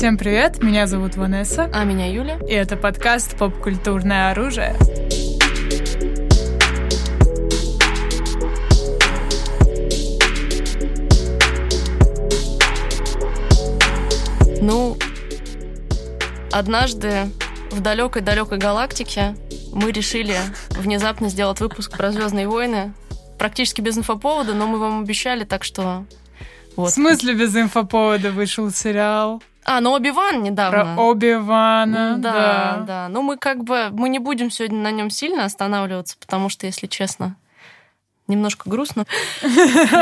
Всем привет, меня зовут Ванесса. А меня Юля. И это подкаст «Поп-культурное оружие». Ну, однажды в далекой-далекой галактике мы решили внезапно сделать выпуск про Звездные войны. Практически без инфоповода, но мы вам обещали, так что вот. В смысле без инфоповода вышел сериал? А, ну Оби-Ван недавно. Про Оби-Вана, да, да. Да, ну мы как бы, мы не будем сегодня на нем сильно останавливаться, потому что, если честно, немножко грустно.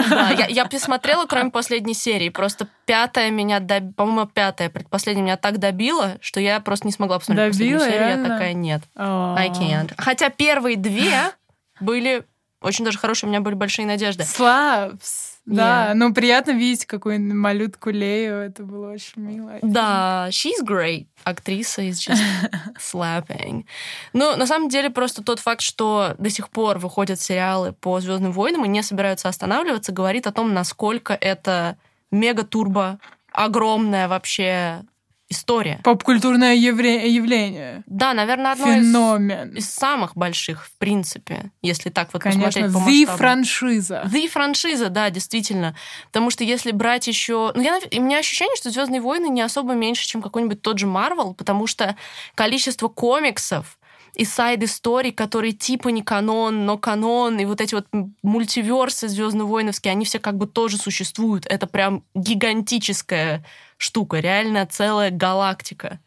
Да, я, я посмотрела, кроме последней серии. Просто пятая меня, доб... по-моему, пятая, предпоследняя меня так добила, что я просто не смогла посмотреть Добила, последнюю серию. реально? Я такая, нет, О. I can't. Хотя первые две были очень даже хорошие, у меня были большие надежды. Славс. Да, Yeah. ну приятно видеть какую-нибудь малютку Лею, это было очень мило. Да, she's great. Актриса is just slapping. Ну, на самом деле, просто тот факт, что до сих пор выходят сериалы по Звездным войнам и не собираются останавливаться, говорит о том, насколько это мега-турбо огромная вообще история. Поп-культурное евре- явление. Да, наверное, одно из, Феномен. из самых больших, в принципе, если так вот Конечно, посмотреть по The масштабу. франшиза. И франшиза, да, действительно. Потому что если брать еще... Ну, я, у меня ощущение, что Звездные войны не особо меньше, чем какой-нибудь тот же Марвел, потому что количество комиксов и сайд-историй, которые типа не канон, но канон, и вот эти вот мультиверсы звездно-воиновские, они все как бы тоже существуют. Это прям гигантическая штука, реально целая галактика.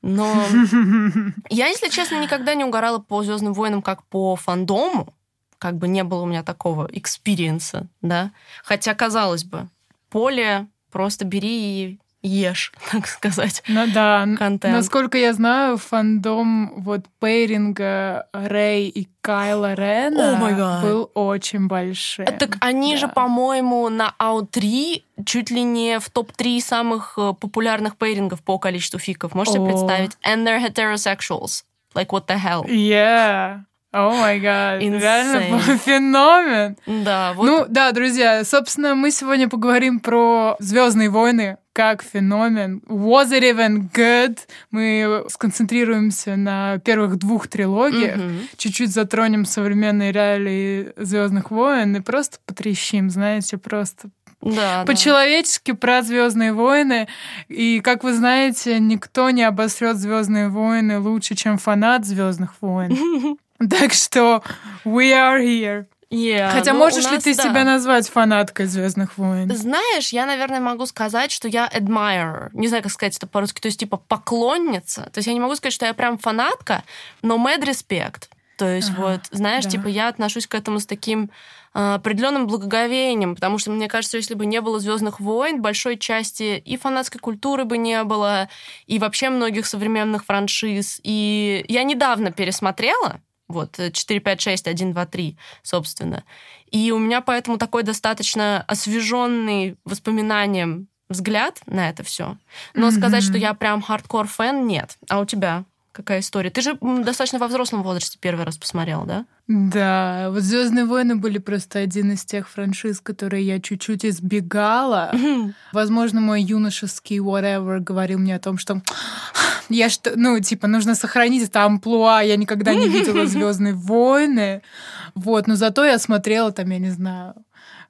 Но я, если честно, никогда не угорала по Звездным войнам как по фандому. Как бы не было у меня такого experience а, да. Хотя, казалось бы, поле просто бери и ешь, так сказать. Ну да, Контент. насколько я знаю, фандом вот пейринга Рэй и Кайла Рена гад. был очень большим. Так они же, Да. по-моему, на AO3 чуть ли не в топ-3 самых э, популярных пейрингов по количеству фиков. Можете О. представить? And they're heterosexuals. Like, what the hell? Yeah. О май гад. Insane. Реально феномен. Да, вот Ну да, друзья, собственно, мы сегодня поговорим про Звездные войны как феномен. Was it even good? Мы сконцентрируемся на первых двух трилогиях, Мгм. чуть-чуть затронем современные реалии Звездных войн и просто потрещим, знаете, просто да, да. по-человечески про Звездные войны. И, как вы знаете, никто не обосрет Звездные войны лучше, чем фанат Звездных войн. Так что we are here. Yeah, Хотя ну, можешь у ли нас, ты да. себя назвать фанаткой Звездных войн? Знаешь, я, наверное, могу сказать, что я admirer. Не знаю, как сказать это по-русски. То есть, типа, поклонница. То есть, я не могу сказать, что я прям фанатка, но mad respect. То есть, Ага, вот, знаешь, да. типа, я отношусь к этому с таким а, определенным благоговением, потому что мне кажется, если бы не было Звездных войн, большой части и фанатской культуры бы не было, и вообще многих современных франшиз. И я недавно пересмотрела, вот, э, 4, 5, 6, 1, 2, 3, собственно. И у меня поэтому такой достаточно освеженный воспоминанием взгляд на это все. Но Мгм. сказать, что я прям hardcore fan, нет. А у тебя какая история? Ты же достаточно во взрослом возрасте первый раз посмотрела, да? Да, вот Звездные войны были просто один из тех франшиз, которые я чуть-чуть избегала. Возможно, мой юношеский whatever говорил мне о том, что я что, ну, типа, нужно сохранить это амплуа. Я никогда не видела Звездные войны. Вот, но зато я смотрела там, я не знаю,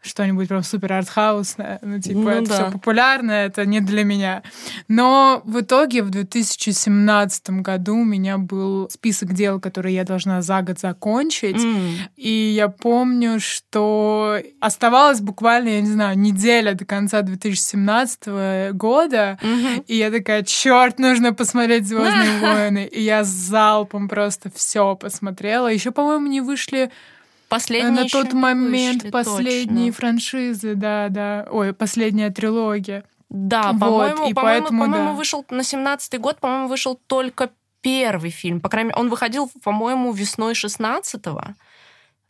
что-нибудь прям супер артхаусное. Ну, типа, Ну это да. все популярное, это не для меня. Но в итоге в 2017 году у меня был список дел, которые я должна за год закончить. М. И я помню, что оставалась буквально, я не знаю, неделя до конца 2017 года. Мгм. И я такая, черт, нужно посмотреть Звездные войны. И я залпом просто все посмотрела. Еще, по-моему, не вышли Последние на тот момент последние точно. франшизы, да, да. Ой, последняя трилогия. Да, Вот, по-моему, и по-моему, поэтому, по-моему, да. вышел на 17-й год, по-моему, вышел только первый фильм. По крайней мере, он выходил, по-моему, весной 16-го.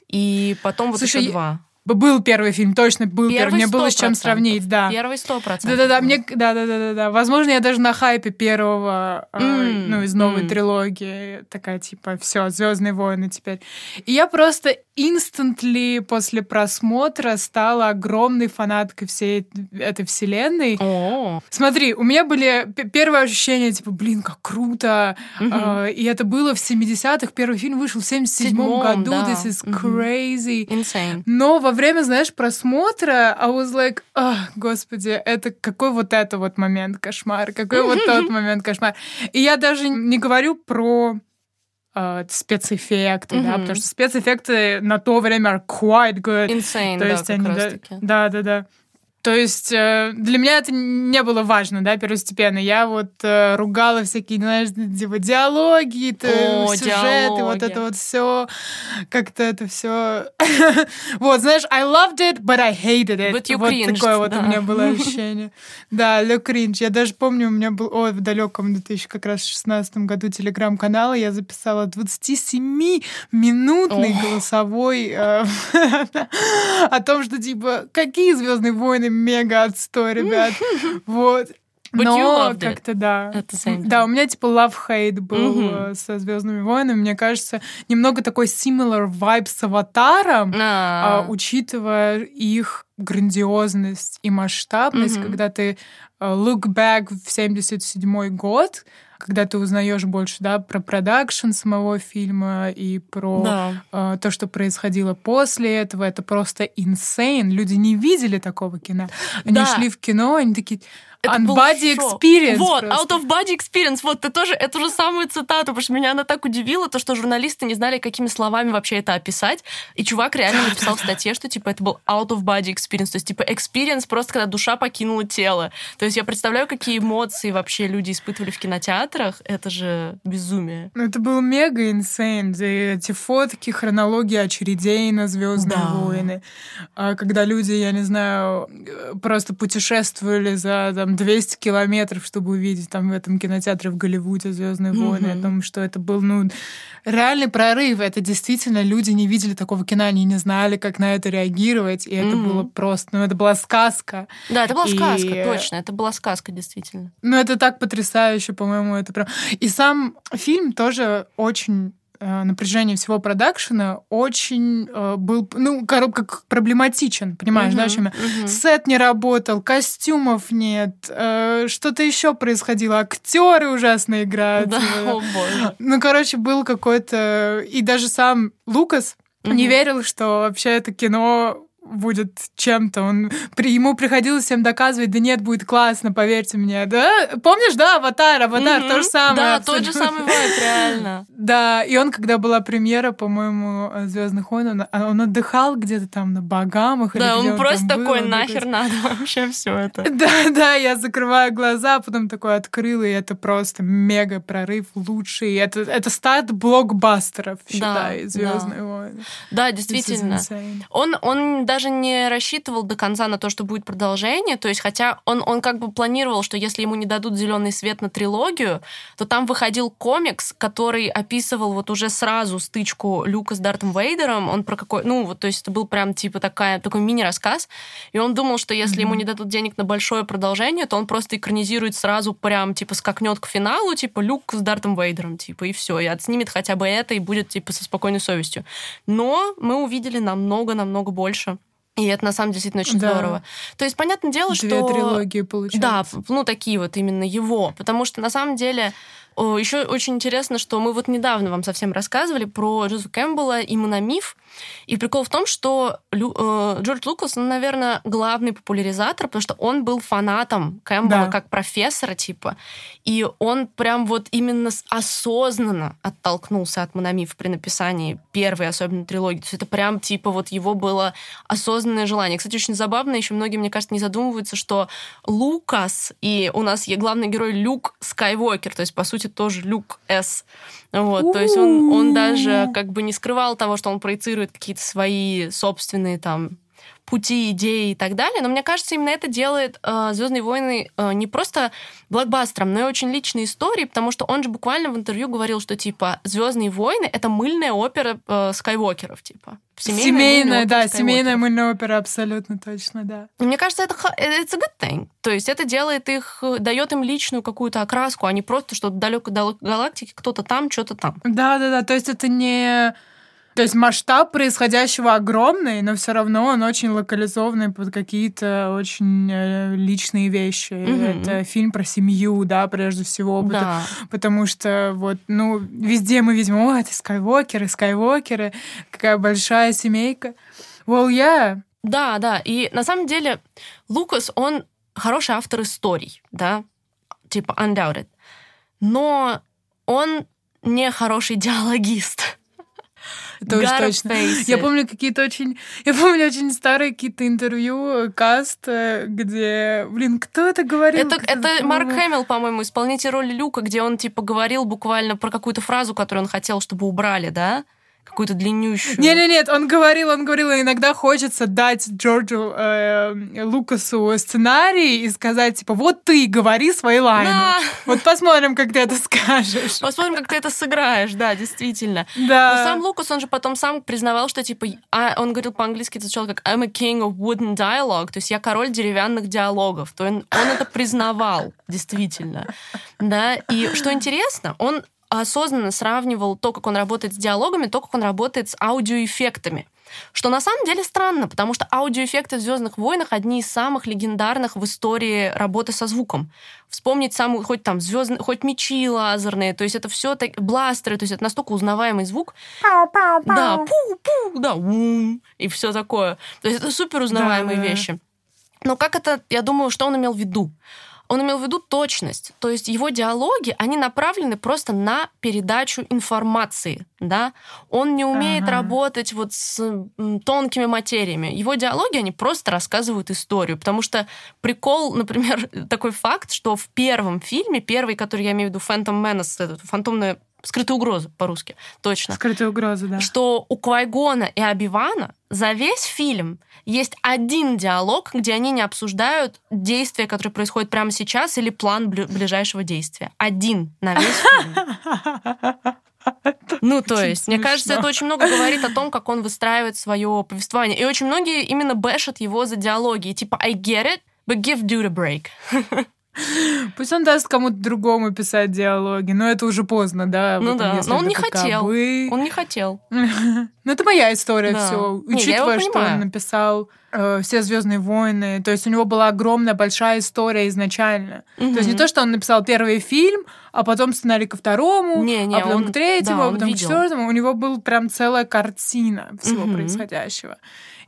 И потом вот Слушай, еще два. Был первый фильм, точно был первый. Первый Мне было с чем 100%. сравнить, да. Первый сто процентов. Да-да-да, мне, да-да-да-да. Возможно, я даже на хайпе первого, э, М, ну, из новой м. трилогии, такая, типа, все, Звездные войны теперь. И я просто инстантли после просмотра стала огромной фанаткой всей этой вселенной. О, Смотри, у меня были первые ощущения, типа, блин, как круто. Мгм. А, и это было в 70-х. Первый фильм вышел в 77-м Седьмом, году. да. This is Мгм. crazy. insane. Но во время, знаешь, просмотра I was like, «Ах, господи, это какой вот это вот момент кошмар, какой вот тот момент кошмар. И я даже не говорю про э, спецэффекты, да, Мгм. потому что спецэффекты на то время are quite good. Insane, То да, есть они, да, да, да, да. То есть э, для меня это не было важно, да, первостепенно. Я вот э, ругала всякие, знаешь, типа диалоги, О, сюжеты, вот диалоги. это вот все, как-то это все. вот, знаешь, I loved it, but I hated it. But you вот cringed, такое вот да. у меня было ощущение. Да, Ле Кринж. Я даже помню, у меня был, ой, в далеком 2000 как раз 16 году телеграм-канал, я записала 27-минутный Ох. голосовой э, о том, что, типа, какие Звездные войны мега отстой, ребят. Вот. But Но как-то да. Да, у меня типа love-hate был э, со Звездными войнами. Мне кажется, немного такой similar vibe с Аватаром, а, А, учитывая их грандиозность и масштабность, Мгм. когда ты э, look back в 77 год, когда ты узнаешь больше, да, про продакшн самого фильма и про Да. э, то, что происходило после этого, это просто insane. Люди не видели такого кино. Они Да. шли в кино, они такие Это был unbody шок. experience. Вот, просто. out of body experience. Вот, ты тоже эту же самую цитату, потому что меня она так удивила, то, что журналисты не знали, какими словами вообще это описать. И чувак реально написал в статье, что, типа, это был out of body experience. То есть, типа, experience просто, когда душа покинула тело. То есть, я представляю, какие эмоции вообще люди испытывали в кинотеатрах. Это же безумие. Ну, это был мега инсейн. Эти фотки, хронология очередей на Звездные Да. войны. А Когда люди, я не знаю, э, просто путешествовали за там, 200 километров, чтобы увидеть там в этом кинотеатре в Голливуде Звездные войны. О Мгм. том, что это был, ну, реальный прорыв. Это действительно люди не видели такого кино, они не знали, как на это реагировать. И это Мгм. было просто, ну, это была сказка. Да, это была И- сказка, точно. Это была сказка, действительно. Ну, это так потрясающе, по-моему, это прям... И сам фильм тоже очень э, напряжение всего продакшена очень э, был, ну, кор- как проблематичен, понимаешь, да, о Мгм, чем я? мгм. Сет не работал, костюмов нет, э, что-то еще происходило, актеры ужасно играют. Да, э, о боже. Ну, короче, был какой-то... И даже сам Лукас не Мгм. верил, что вообще это кино будет чем-то. Он при ему приходилось всем доказывать, да нет, будет классно, поверьте мне. Да? Помнишь, да, Аватар, Аватар, Мгм. то же самое. Да, тот же абсолютно. самый вайб, реально. Да, и он, когда была премьера, по-моему, Звездных войн, он, а, он отдыхал где-то там на Багамах. Да, где он просто был, такой, он нахер надо вообще все это. Да, да, я закрываю глаза, потом такой открыла, и это просто мега прорыв, лучший. Это, это старт блокбастеров, считай, да. Звездные войны. Да, This is действительно. Он, он даже не рассчитывал до конца на то, что будет продолжение, то есть хотя он, он как бы планировал, что если ему не дадут зеленый свет на трилогию, то там выходил комикс, который описывал вот уже сразу стычку Люка с Дартом Вейдером, он про какой, ну вот, то есть это был прям типа такая, такой мини-рассказ, и он думал, что если ему не дадут денег на большое продолжение, то он просто экранизирует сразу прям типа скакнет к финалу, типа Люк с Дартом Вейдером, типа и все, и отснимет хотя бы это и будет типа со спокойной совестью. Но мы увидели намного-намного больше. И это на самом деле действительно очень Да. здорово. То есть, понятное дело, Две что... трилогии получается. Да, ну такие вот именно его. Потому что на самом деле еще очень интересно, что мы вот недавно вам совсем рассказывали про Джозефа Кэмпбелла и Мономиф. И прикол в том, что Лю- э, Джордж Лукас, он, наверное, главный популяризатор, потому что он был фанатом Кэмпбелла Да. как профессора, типа. И он прям вот именно осознанно оттолкнулся от Мономиф при написании первой, особенно трилогии. То есть это прям типа вот его было осознанное желание. Кстати, очень забавно, еще многие, мне кажется, не задумываются, что Лукас и у нас главный герой Люк Скайуокер, то есть, по сути, тоже Люк С. Вот, то есть он, он даже как бы не скрывал того, что он проецирует какие-то свои собственные там пути, идеи и так далее. Но мне кажется, именно это делает э, Звездные войны э, не просто блокбастером, но и очень личной историей, потому что он же буквально в интервью говорил, что типа Звездные войны это мыльная опера э, Скайуокеров, типа. Семейная, семейная да, семейная мыльная опера, абсолютно точно, да. И мне кажется, это it's a good thing. То есть это делает их, дает им личную какую-то окраску, а не просто, что далеко до галактики кто-то там, что-то там. Да, да, да. То есть это не то есть масштаб происходящего огромный, но все равно он очень локализованный под какие-то очень э, личные вещи. Mm-hmm. Это фильм про семью, да, прежде всего. Да. Потому, потому что вот, ну, везде мы видим, о, это Скайуокеры, Скайуокеры, какая большая семейка. Well, yeah. Да, да. И на самом деле Лукас, он хороший автор историй, да, типа undoubted. Но он не хороший диалогист. Это уж точно. Я помню какие-то очень... Я помню очень старые какие-то интервью, каст, э, где... Блин, кто это говорил? Это, это Марк Хэмилл, по-моему, исполнитель роли Люка, где он, типа, говорил буквально про какую-то фразу, которую он хотел, чтобы убрали, да? Какую-то длиннющую. Не, не, нет, он говорил, он говорил, иногда хочется дать Джорджу э, Лукасу сценарий и сказать типа, вот ты говори свои лайны, да. вот посмотрим, как ты это скажешь. Посмотрим, как ты это сыграешь, да, действительно. Да. Но сам Лукас, он же потом сам признавал, что типа, а, он говорил по-английски, это звучало как I'm a king of wooden dialogue, то есть я король деревянных диалогов. То он, он это признавал, действительно, да. И что интересно, он осознанно сравнивал то, как он работает с диалогами, то, как он работает с аудиоэффектами. Что на самом деле странно, потому что аудиоэффекты в Звездных войнах одни из самых легендарных в истории работы со звуком. Вспомнить самую, хоть там звездные, хоть мечи лазерные, то есть это все так, бластеры, то есть это настолько узнаваемый звук. Пау, пау, пау. Да, пу-пу, да, ум, и все такое. То есть это супер узнаваемые да, вещи. Но как это, я думаю, что он имел в виду? Он имел в виду точность. То есть его диалоги, они направлены просто на передачу информации. Да? Он не умеет ага. работать вот с тонкими материями. Его диалоги, они просто рассказывают историю. Потому что прикол, например, такой факт, что в первом фильме, первый, который я имею в виду, Phantom Menace, фантомная Скрытая угроза по-русски, точно. Скрытая угроза, да. Что у Квайгона и Обивана за весь фильм есть один диалог, где они не обсуждают действия, которые происходят прямо сейчас, или план ближайшего действия. Один на весь фильм. Ну, то есть, мне кажется, это очень много говорит о том, как он выстраивает свое повествование. И очень многие именно бэшат его за диалоги. И типа, I get it, but give dude a break. Пусть он даст кому-то другому писать диалоги, но это уже поздно, да? Ну да, но он не хотел. Он не хотел. Ну это моя история да. все, учитывая, что он написал э, все Звездные войны. То есть у него была огромная большая история изначально. Угу. То есть не то, что он написал первый фильм, а потом сценарий ко второму, не, не, а потом он, к третьему, да, а потом к четвертому. У него был прям целая картина всего угу. происходящего.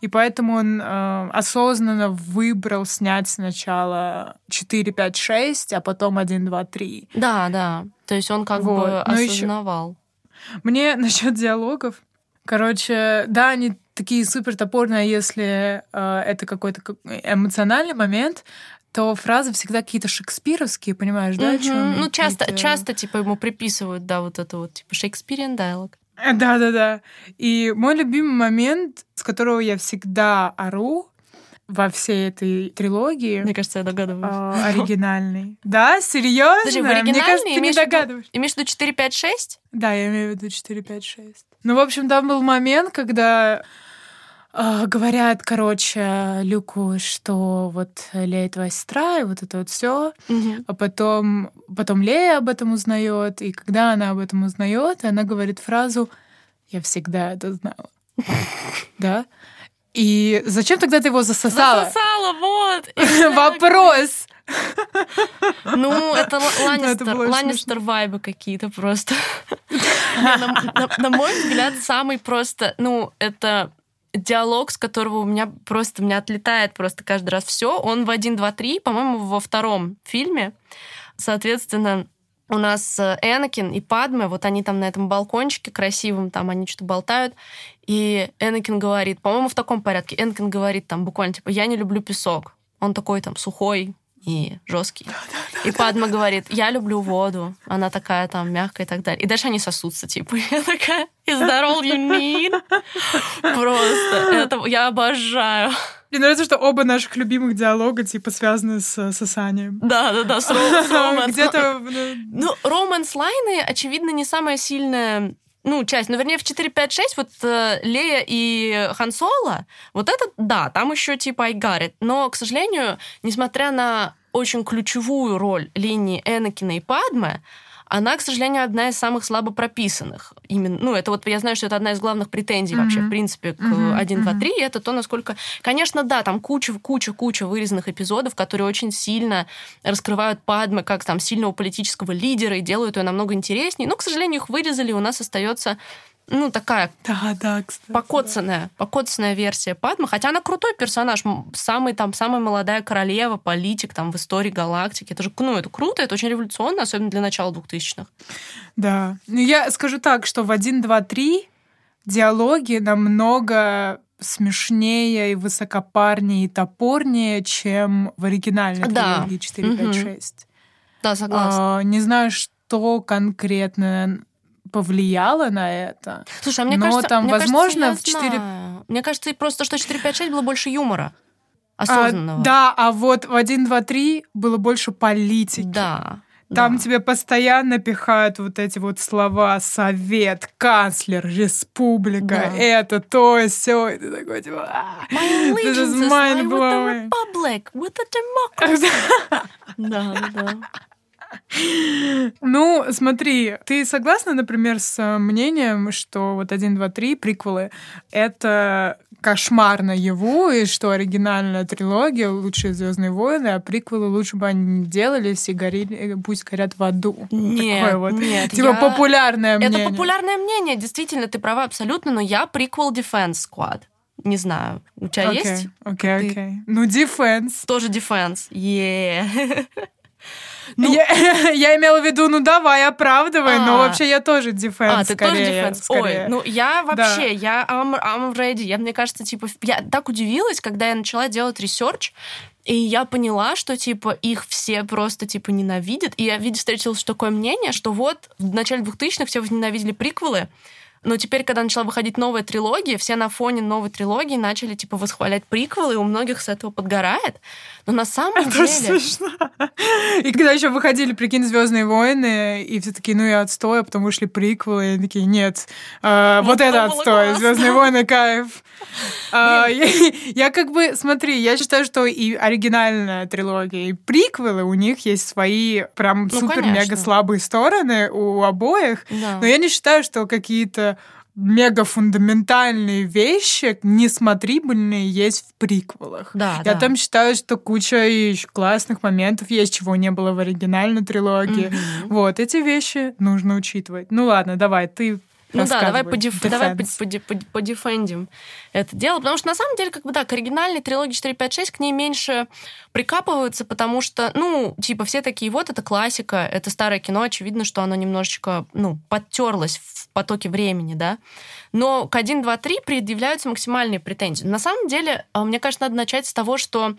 И поэтому он э, осознанно выбрал снять сначала 4, 5, 6, а потом 1, 2, 3. Да, да. То есть он как вот. бы Но осознавал. Еще... Мне насчет диалогов. Короче, да, они такие супер топорные, если э, это какой-то эмоциональный момент, то фразы всегда какие-то шекспировские, понимаешь, да? Угу. Ну, часто, часто, типа, ему приписывают, да, вот это вот, типа, Шекспириан диалог. Да-да-да. И мой любимый момент, с которого я всегда ору, во всей этой трилогии. Мне кажется, я догадываюсь. Э, оригинальный. Да, серьезно? Подожди, в Мне кажется, ты не догадываешься. Имеешь в виду 4, 5, 6? Да, я имею в виду 4, 5, 6. Ну, в общем, там был момент, когда э, говорят, короче, Люку, что вот Лея твоя сестра, и вот это вот все. Угу. А потом, потом Лея об этом узнает, и когда она об этом узнает, она говорит фразу «Я всегда это знала». Да? И зачем тогда ты его засосала? Засосала, вот! Вопрос! Ну, это Ланнистер, Ланнистер вайбы какие-то просто. На мой взгляд, самый просто, ну, это диалог, с которого у меня просто, у меня отлетает просто каждый раз все. Он в 1, 2, 3, по-моему, во втором фильме. Соответственно, у нас э, Энакин и Падме, вот они там на этом балкончике красивом, там они что-то болтают, и Энакин говорит, по-моему, в таком порядке, Энакин говорит там буквально, типа, я не люблю песок. Он такой там сухой, и жесткий. И Падма говорит, я люблю воду. Она такая там мягкая и так далее. И дальше они сосутся, типа. Я такая, is that all you need? Просто. Это я обожаю. Мне нравится, что оба наших любимых диалога, типа, связаны с сосанием. Да, да, да, с, романс. Где-то... Ну, романс-лайны, очевидно, не самая сильная ну, часть, ну, вернее, в 4, 5, 6 вот э, Лея и Хан Соло, вот это, да, там еще типа it. Но, к сожалению, несмотря на очень ключевую роль линии Энакина и Падме, она, к сожалению, одна из самых слабо прописанных. Именно, ну, это вот я знаю, что это одна из главных претензий mm-hmm. вообще, в принципе, к mm-hmm. 1, 2, 3. Это то, насколько... Конечно, да, там куча, куча, куча вырезанных эпизодов, которые очень сильно раскрывают Падме как там сильного политического лидера и делают ее намного интереснее. Но, к сожалению, их вырезали, и у нас остается ну, такая да, да, кстати, покоцанная, да. покоцанная версия Падмы, хотя она крутой персонаж, самый там, самая молодая королева, политик там в истории галактики. Это же, ну, это круто, это очень революционно, особенно для начала 2000-х. Да. Ну, я скажу так, что в 1, 2, 3 диалоги намного смешнее и высокопарнее и топорнее, чем в оригинальной да. трилогии 4, 5, 6. Да, согласна. А, не знаю, что конкретно повлияло на это. Слушай, а мне но кажется, там, мне возможно, кажется, в 4... Знаю. Мне кажется, просто что 4-5-6 было больше юмора. Осознанного. А, да, а вот в 1, 2, 3 было больше политики. Да. Там да. тебе постоянно пихают вот эти вот слова совет, канцлер, республика, да. это, то, все. И ты такой, типа, My allegiance is with the republic, with the democracy. да, да. Ну, смотри, ты согласна, например, с э, мнением, что вот 1, 2, 3 приквелы — это кошмар наяву, и что оригинальная трилогия лучшие Звездные войны, а приквелы лучше бы они не делались и горели, э, пусть горят в аду. Нет, Такое вот. нет. Типа я... популярное мнение. Это популярное мнение, действительно, ты права абсолютно, но я приквел defense squad. Не знаю. У тебя okay, есть? Окей, okay, окей. Okay. Ну, Defense. Тоже Defense. Yeah. Ну, я, я имела в виду, ну давай, оправдывай, а, но вообще я тоже defense. А, ты скорее, тоже defense. Ой, ну я вообще, да. я I'm, I'm ready. Я, мне кажется, типа, я так удивилась, когда я начала делать research, и я поняла, что, типа, их все просто, типа, ненавидят. И я, видишь, встретилась такое мнение, что вот в начале 2000-х все ненавидели приквелы, но теперь, когда начала выходить новая трилогия, все на фоне новой трилогии начали, типа, восхвалять приквелы, и у многих с этого подгорает. Но на самом Это деле... смешно. И когда еще выходили, прикинь, Звездные войны, и все такие, ну и отстой, а потом вышли приквелы, и такие, нет, э, вот, вот это отстой, Звездные войны, кайф. А, я, я как бы, смотри, я считаю, что и оригинальная трилогия, и приквелы, у них есть свои прям Ну, супер-мега слабые стороны у обоих, Да. но я не считаю, что какие-то мега фундаментальные вещи, несмотрибельные, есть в приквелах. Да, Я да. там считаю, что куча и классных моментов есть, чего не было в оригинальной трилогии. Мгм. Вот, эти вещи нужно учитывать. Ну ладно, давай, ты Ну да, давай, подеф... давай подефендим это дело. Потому что на самом деле, как бы, да, к оригинальной трилогии 4, 5, 6 к ней меньше прикапываются, потому что, ну, типа, все такие, вот, это классика, это старое кино, очевидно, что оно немножечко, ну, подтерлось в потоке времени, да. Но к 1, 2, 3 предъявляются максимальные претензии. На самом деле, а, мне кажется, надо начать с того, что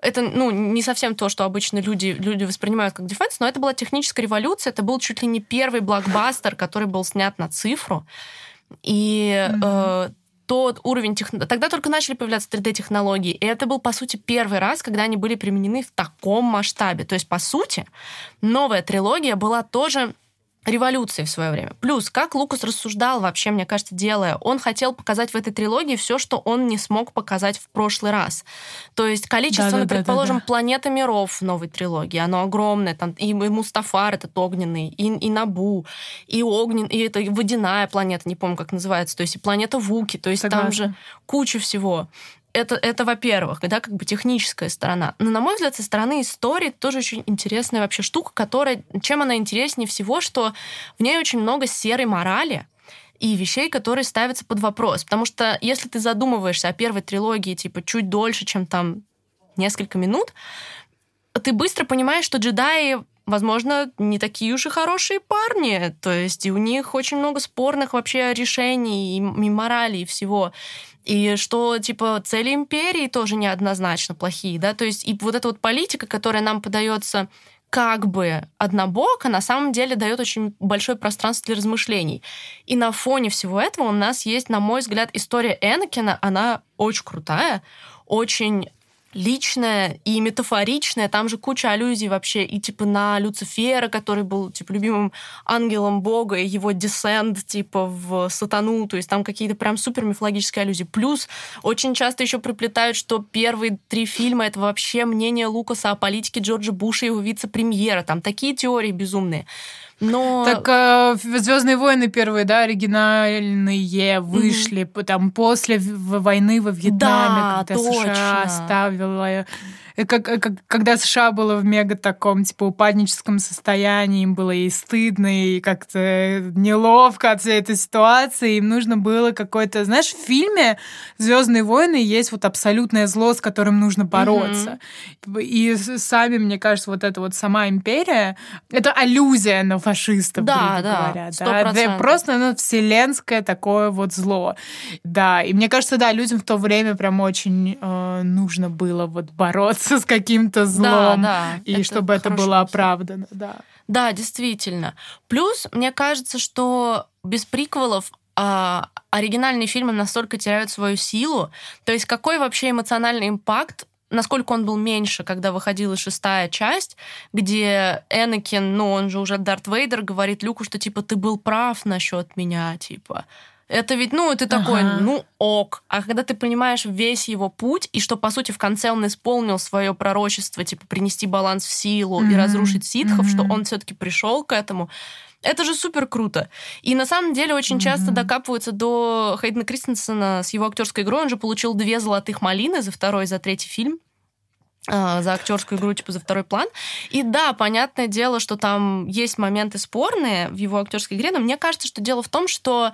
это, ну, не совсем то, что обычно люди, люди воспринимают как дефенс, но это была техническая революция, это был чуть ли не первый блокбастер, который был снят на цифру. И э, тот уровень технологий... Тогда только начали появляться 3D-технологии, и это был, по сути, первый раз, когда они были применены в таком масштабе. То есть, по сути, новая трилогия была тоже революции в свое время. Плюс, как Лукас рассуждал вообще, мне кажется, делая, он хотел показать в этой трилогии все, что он не смог показать в прошлый раз. То есть количество, ну, Да-да-да-да-да. предположим, планета миров в новой трилогии, оно огромное. Там и Мустафар этот огненный, и, и Набу, и огнен, и это водяная планета, не помню, как называется, то есть и планета Вуки, то есть там Согласна. же куча всего. Это, это во-первых, да, как бы техническая сторона. Но, на мой взгляд, со стороны истории тоже очень интересная вообще штука, которая, чем она интереснее всего, что в ней очень много серой морали, и вещей, которые ставятся под вопрос. Потому что если ты задумываешься о первой трилогии, типа, чуть дольше, чем там несколько минут, ты быстро понимаешь, что джедаи, возможно, не такие уж и хорошие парни. То есть и у них очень много спорных вообще решений и, и морали, и всего. И что, типа, цели империи тоже неоднозначно плохие, да, то есть и вот эта вот политика, которая нам подается как бы однобоко, на самом деле дает очень большое пространство для размышлений. И на фоне всего этого у нас есть, на мой взгляд, история Энакина, она очень крутая, очень личное и метафоричное. Там же куча аллюзий вообще и типа на Люцифера, который был типа любимым ангелом Бога, и его десент типа в сатану. То есть там какие-то прям супер мифологические аллюзии. Плюс очень часто еще приплетают, что первые три фильма это вообще мнение Лукаса о политике Джорджа Буша и его вице-премьера. Там такие теории безумные. Но... Так э, Звездные войны первые, да, оригинальные вышли mm-hmm. там после войны во Вьетнаме, да, когда точно. США оставила как, как, когда США было в мега таком, типа, упадническом состоянии, им было и стыдно, и как-то неловко от всей этой ситуации, им нужно было какое-то... Знаешь, в фильме Звездные войны есть вот абсолютное зло, с которым нужно бороться. Mm-hmm. И сами, мне кажется, вот эта вот сама империя, это аллюзия на фашистов, да, да, говоря. Да, да. Просто ну, вселенское такое вот зло. Да, и мне кажется, да, людям в то время прям очень э, нужно было вот бороться с каким-то злом, да, да, и это чтобы это было оправдано. Да. да, действительно. Плюс, мне кажется, что без приквелов а, оригинальные фильмы настолько теряют свою силу. То есть какой вообще эмоциональный импакт насколько он был меньше, когда выходила шестая часть, где Энакин, ну, он же уже Дарт Вейдер, говорит Люку, что, типа, ты был прав насчет меня, типа. Это ведь, ну, ты такой, ага. ну, ок. А когда ты понимаешь весь его путь, и что, по сути, в конце он исполнил свое пророчество, типа, принести баланс в силу mm-hmm. и разрушить ситхов, mm-hmm. что он все-таки пришел к этому, это же супер круто. И на самом деле очень mm-hmm. часто докапываются до Хейдена Кристенсена с его актерской игрой. Он же получил две золотых малины за второй и за третий фильм а, за актерскую игру, типа за второй план. И да, понятное дело, что там есть моменты спорные в его актерской игре, но мне кажется, что дело в том, что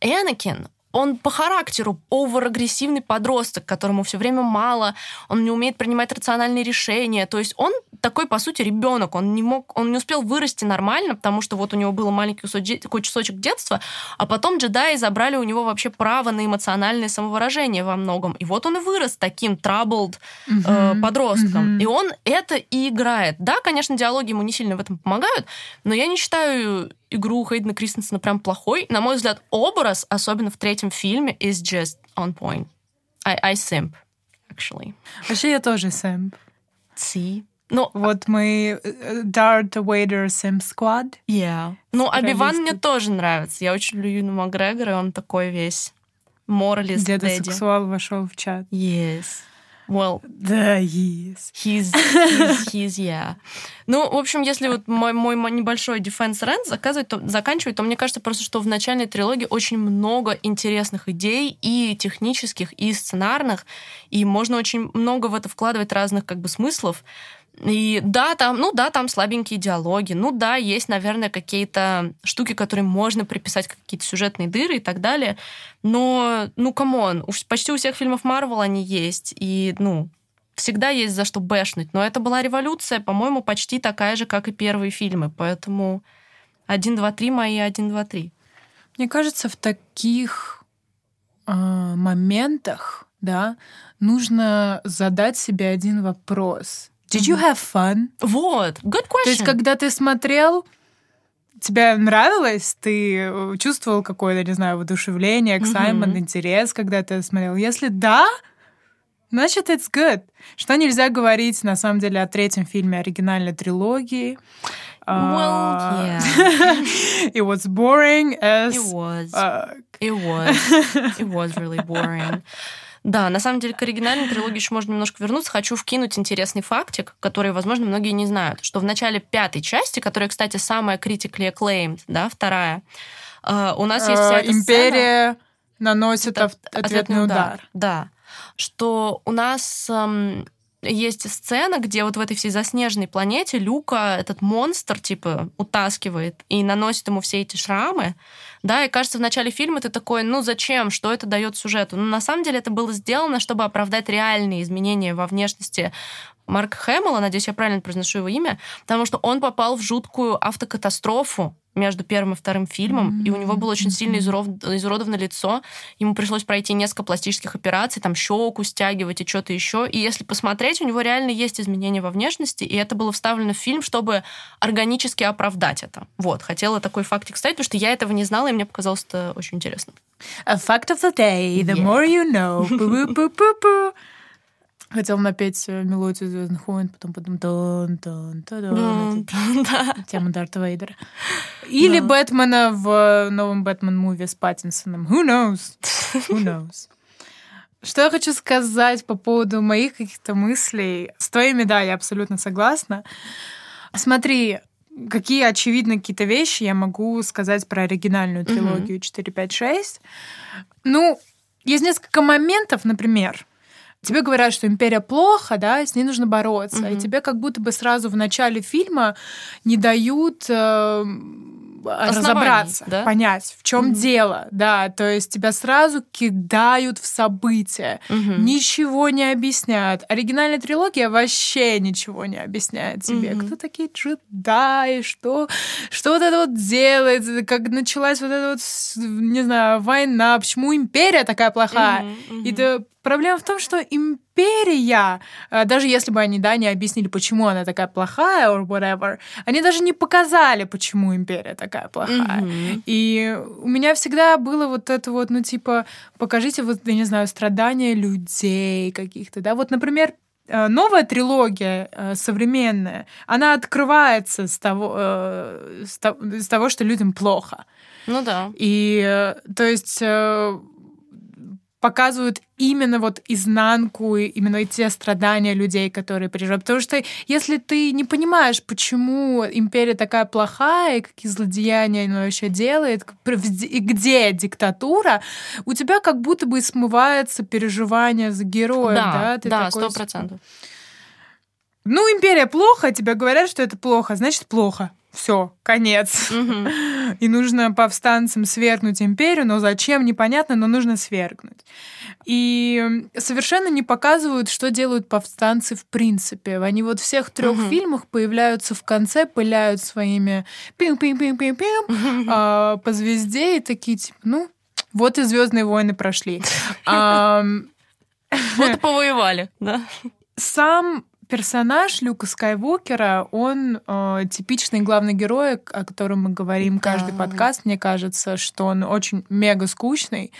Энакин, он по характеру овер-агрессивный подросток, которому все время мало, он не умеет принимать рациональные решения. То есть он такой, по сути, ребенок. Он не мог, он не успел вырасти нормально, потому что вот у него был маленький кусочек, такой кусочек детства, а потом джедаи забрали у него вообще право на эмоциональное самовыражение во многом. И вот он и вырос таким troubled mm-hmm. э, подростком. Mm-hmm. И он это и играет. Да, конечно, диалоги ему не сильно в этом помогают, но я не считаю игру Хейдена Кристенсена прям плохой. На мой взгляд, образ, особенно в третьем фильме, is just on point. I, I simp, actually. Вообще я тоже simp. See? Ну, вот мы э, Dart Wader Sim Squad. Yeah. Ну, Абиван мне тоже нравится. Я очень люблю Юну Макгрегора, и он такой весь моралист Деда сексуал вошел в чат. Yes. Well, да, yes. He's, he's, he's, yeah. Ну, в общем, если вот мой, мой небольшой defense rant заказывать, то, заканчивать, то мне кажется просто, что в начальной трилогии очень много интересных идей и технических, и сценарных, и можно очень много в это вкладывать разных как бы смыслов. И да, там, ну да, там слабенькие диалоги, ну да, есть, наверное, какие-то штуки, которые можно приписать какие-то сюжетные дыры и так далее, но, ну, come on, почти у всех фильмов Марвел они есть, и, ну, всегда есть за что bash нуть, но это была революция, по-моему, почти такая же, как и первые фильмы, поэтому 1, 2, 3 мои 1, 2, 3. Мне кажется, в таких э, моментах, да, нужно задать себе один вопрос – Did you have fun? Вот, good question. То есть, когда ты смотрел, тебе нравилось, ты э, чувствовал какое-то, не знаю, воодушевление, excitement, mm-hmm. интерес, когда ты смотрел? Если да, значит, it's good. Что нельзя говорить, на самом деле, о третьем фильме оригинальной трилогии. Well, yeah. it was boring as... It was. It was. It was really boring. Да, на самом деле к оригинальной трилогии еще можно немножко вернуться. Хочу вкинуть интересный фактик, который, возможно, многие не знают, что в начале пятой части, которая, кстати, самая critically acclaimed, да, вторая, э, у нас есть вся эта Империя сцена, наносит от, ответный, ответный удар. удар. Да, что у нас эм, есть сцена, где вот в этой всей заснеженной планете Люка этот монстр, типа, утаскивает и наносит ему все эти шрамы, Да, и кажется, в начале фильма ты такой, ну зачем, что это дает сюжету? Но на самом деле это было сделано, чтобы оправдать реальные изменения во внешности Марка Хэмилла, надеюсь, я правильно произношу его имя, потому что он попал в жуткую автокатастрофу между первым и вторым фильмом, mm-hmm. и у него было очень сильно изуров... изуродовано лицо. Ему пришлось пройти несколько пластических операций, там щеку стягивать и что-то еще. И если посмотреть, у него реально есть изменения во внешности, и это было вставлено в фильм, чтобы органически оправдать это. Вот, хотела такой фактик ставить, потому что я этого не знала, и мне показалось это очень интересно. A fact of the day, the yeah. more you know. Хотел напеть э, мелодию Звездных войн, потом потом тон тон тон тема Дарта Вейдера. Или. Бэтмена в новом Бэтмен-муви с Паттинсоном. Who knows? Who knows? Что я хочу сказать по поводу моих каких-то мыслей. С твоими, да, я абсолютно согласна. Смотри, какие очевидно какие-то вещи я могу сказать про оригинальную трилогию 4, 5, 6. Ну, есть несколько моментов, например, тебе говорят, что империя плохо, да, с ней нужно бороться. Mm-hmm. И тебе как будто бы сразу в начале фильма не дают э, разобраться, да? понять, в чем mm-hmm. дело, да, то есть тебя сразу кидают в события, mm-hmm. ничего не объясняют. Оригинальная трилогия вообще ничего не объясняет тебе, mm-hmm. кто такие джедаи, что, что вот это вот делает, как началась вот эта вот, не знаю, война, почему империя такая плохая, mm-hmm. Mm-hmm. и ты Проблема в том, что империя, э, даже если бы они, да, не объяснили, почему она такая плохая or whatever, они даже не показали, почему империя такая плохая. Mm-hmm. И у меня всегда было вот это вот, ну, типа, покажите, вот, я не знаю, страдания людей каких-то, да. Вот, например, э, новая трилогия э, современная, она открывается с того, с того, что людям плохо. Ну да. И, то есть показывают именно вот изнанку, именно те страдания людей, которые переживают. Потому что если ты не понимаешь, почему империя такая плохая, и какие злодеяния она вообще делает, и где диктатура, у тебя как будто бы смывается переживание за героя. Да, да, сто процентов. Ну, империя плохо, тебе говорят, что это плохо, значит плохо все, конец. Угу. И нужно повстанцам свергнуть империю, но зачем, непонятно, но нужно свергнуть. И совершенно не показывают, что делают повстанцы в принципе. Они вот в всех трех угу. фильмах появляются в конце, пыляют своими пим-пим-пим-пим-пим а, по звезде и такие, типа, ну, вот и Звездные войны прошли. Вот и повоевали, да. Сам персонаж Люка Скайуокера, он э, типичный главный герой, о котором мы говорим каждый да. подкаст. Мне кажется, что он очень мега скучный,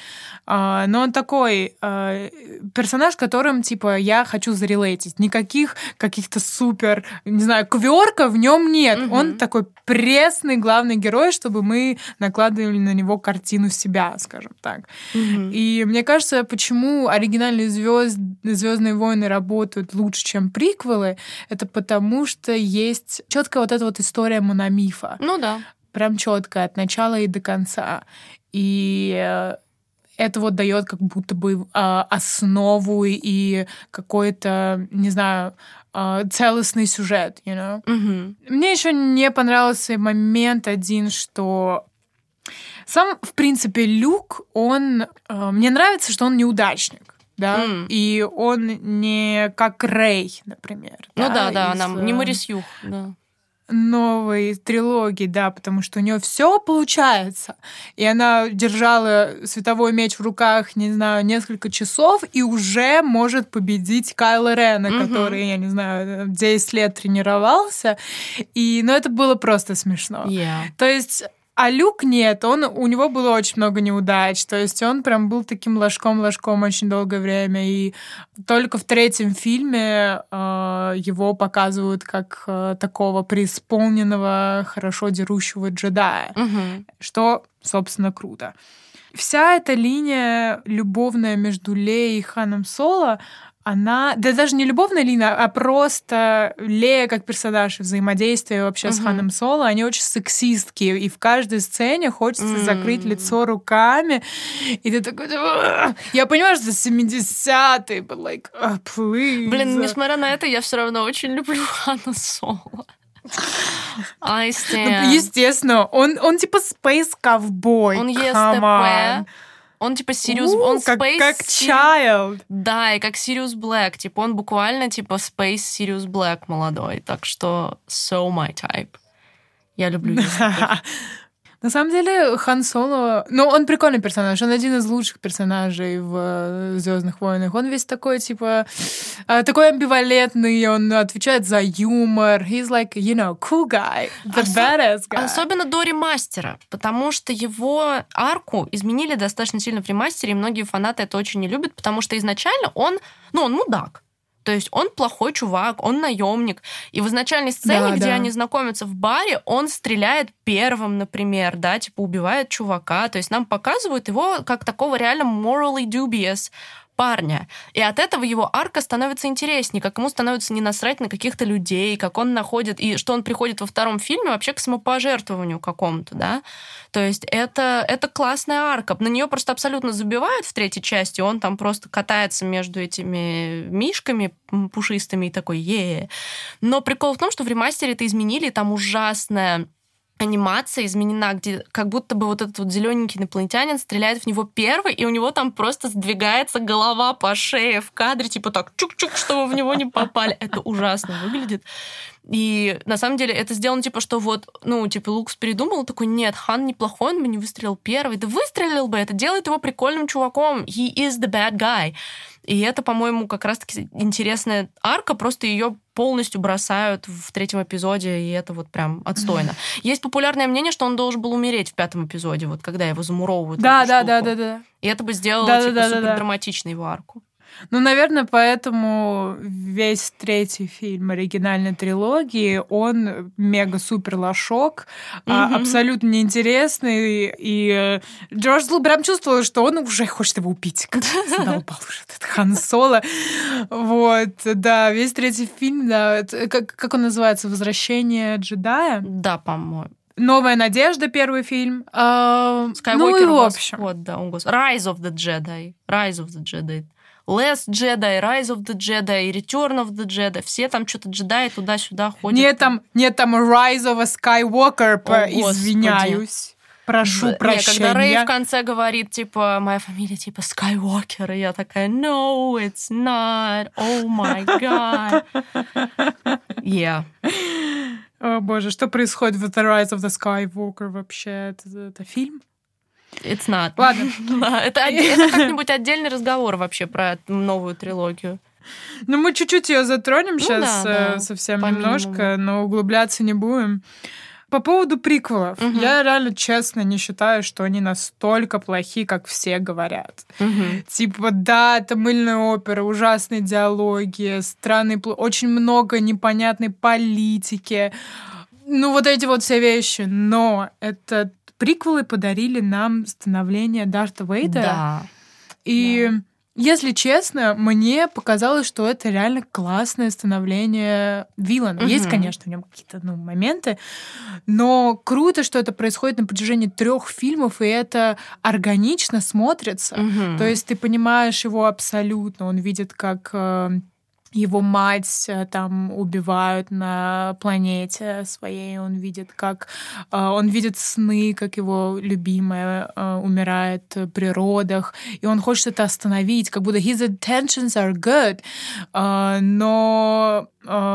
э, но он такой э, персонаж, которым типа я хочу зарелейтить. Никаких каких-то супер, не знаю, кверка в нем нет. Угу. Он такой пресный главный герой, чтобы мы накладывали на него картину себя, скажем так. Угу. И мне кажется, почему оригинальные звезд, Звездные войны работают лучше, чем при приквелы, это потому что есть четкая вот эта вот история мономифа. Ну да. Прям четкая от начала и до конца. И э, это вот дает как будто бы э, основу и какой-то, не знаю, э, целостный сюжет, you know? Угу. Мне еще не понравился момент один, что сам, в принципе, Люк, он... Э, мне нравится, что он неудачник да, mm. и он не как Рэй, например. Ну да, да, из... она не Морис Юх, да новой трилогии, да, потому что у нее все получается. И она держала световой меч в руках, не знаю, несколько часов и уже может победить Кайла Рена, mm-hmm. который, я не знаю, 10 лет тренировался. И, ну, это было просто смешно. Yeah. То есть а Люк нет, он, у него было очень много неудач, то есть он прям был таким ложком-ложком очень долгое время, и только в третьем фильме э, его показывают как э, такого преисполненного, хорошо дерущего джедая, угу. что, собственно, круто. Вся эта линия любовная между Леей и Ханом Соло, она, да даже не любовная линия, а просто Лея как персонаж, взаимодействие вообще uh-huh. с Ханом Соло, они очень сексистские, и в каждой сцене хочется mm. закрыть лицо руками, и ты такой, я понимаю, что 70-е, but like, oh, please. Блин, несмотря на это, я все равно очень люблю Хана Соло. I Ну, stand. естественно, он, он типа space ковбой. Он ест come on. ТП. Он типа Сириус, У, он как, Space как child. Да, и как Сириус Блэк. Типа он буквально типа Space Сириус Блэк молодой. Так что so my type. Я люблю. На самом деле, Хан Соло, ну, он прикольный персонаж, он один из лучших персонажей в Звездных войнах. Он весь такой, типа, э, такой амбивалентный, он отвечает за юмор. He's like, you know, cool guy, the Осо- badass guy. Особенно до ремастера, потому что его арку изменили достаточно сильно в ремастере, и многие фанаты это очень не любят, потому что изначально он, ну, он мудак. То есть он плохой чувак, он наемник. И в изначальной сцене, Да, где да. они знакомятся в баре, он стреляет первым, например, да, типа убивает чувака. То есть нам показывают его как такого реально morally dubious парня. И от этого его арка становится интереснее, как ему становится не насрать на каких-то людей, как он находит, и что он приходит во втором фильме вообще к самопожертвованию какому-то, да. То есть это, это классная арка. На нее просто абсолютно забивают в третьей части, он там просто катается между этими мишками пушистыми и такой е Но прикол в том, что в ремастере это изменили, там ужасная анимация изменена, где как будто бы вот этот вот зелененький инопланетянин стреляет в него первый, и у него там просто сдвигается голова по шее в кадре, типа так чук-чук, чтобы в него не попали. Это ужасно выглядит. И на самом деле это сделано типа, что вот, ну, типа Лукс передумал, такой, нет, Хан неплохой, он бы не выстрелил первый. Да выстрелил бы, это делает его прикольным чуваком. He is the bad guy. И это, по-моему, как раз-таки интересная арка, просто ее полностью бросают в третьем эпизоде, и это вот прям отстойно. Есть популярное мнение, что он должен был умереть в пятом эпизоде, вот когда его замуровывают. Да, да, да, да, да. И это бы сделало, Да, типа, да, супер драматичной его арку. Ну, наверное, поэтому весь третий фильм оригинальной трилогии, он мега-супер лошок, Мгм. абсолютно неинтересный, и э, Джордж Лу прям чувствовал, что он уже хочет его убить. Задолбал уже этот Хан Соло. Вот, да, весь третий фильм, да, это как, как он называется, «Возвращение джедая». Да, по-моему. «Новая надежда» первый фильм. А, Skywalker ну и в общем. Вот, да, он Rise of the Jedi. Rise of the Jedi. Last Jedi, Rise of the Jedi, Return of the Jedi. Все там что-то джедаи туда-сюда ходят. Нет там, нет там Rise of a Skywalker, О, Господи. извиняюсь. Прошу Да, прощения. когда Рэй в конце говорит, типа, моя фамилия типа Skywalker, и я такая, no, it's not, oh my god. Yeah. О боже, что происходит в The Rise of the Skywalker вообще? Это, это фильм? It's not. Ладно. Это, это как-нибудь отдельный разговор вообще про новую трилогию. Ну, мы чуть-чуть ее затронем сейчас Ну да, да, совсем по немножко, но углубляться не будем. По поводу приквелов. Мгм. Я реально честно не считаю, что они настолько плохи, как все говорят. Типа, да, это мыльная опера, ужасные диалоги, странные, очень много непонятной политики. Ну, вот эти вот все вещи. Но это приквелы подарили нам становление Дарта Вейдера. Да. И, если честно, мне показалось, что это реально классное становление виллана. Есть, Мгм. конечно, в нем какие-то ну, моменты, но круто, что это происходит на протяжении трех фильмов, и это органично смотрится. Мгм. То есть ты понимаешь его абсолютно. Он видит, как э, его мать э, там убивают на планете своей. Он видит, как э, он видит сны, как его любимая э, умирает при родах, и он хочет это остановить, как будто his intentions are good, но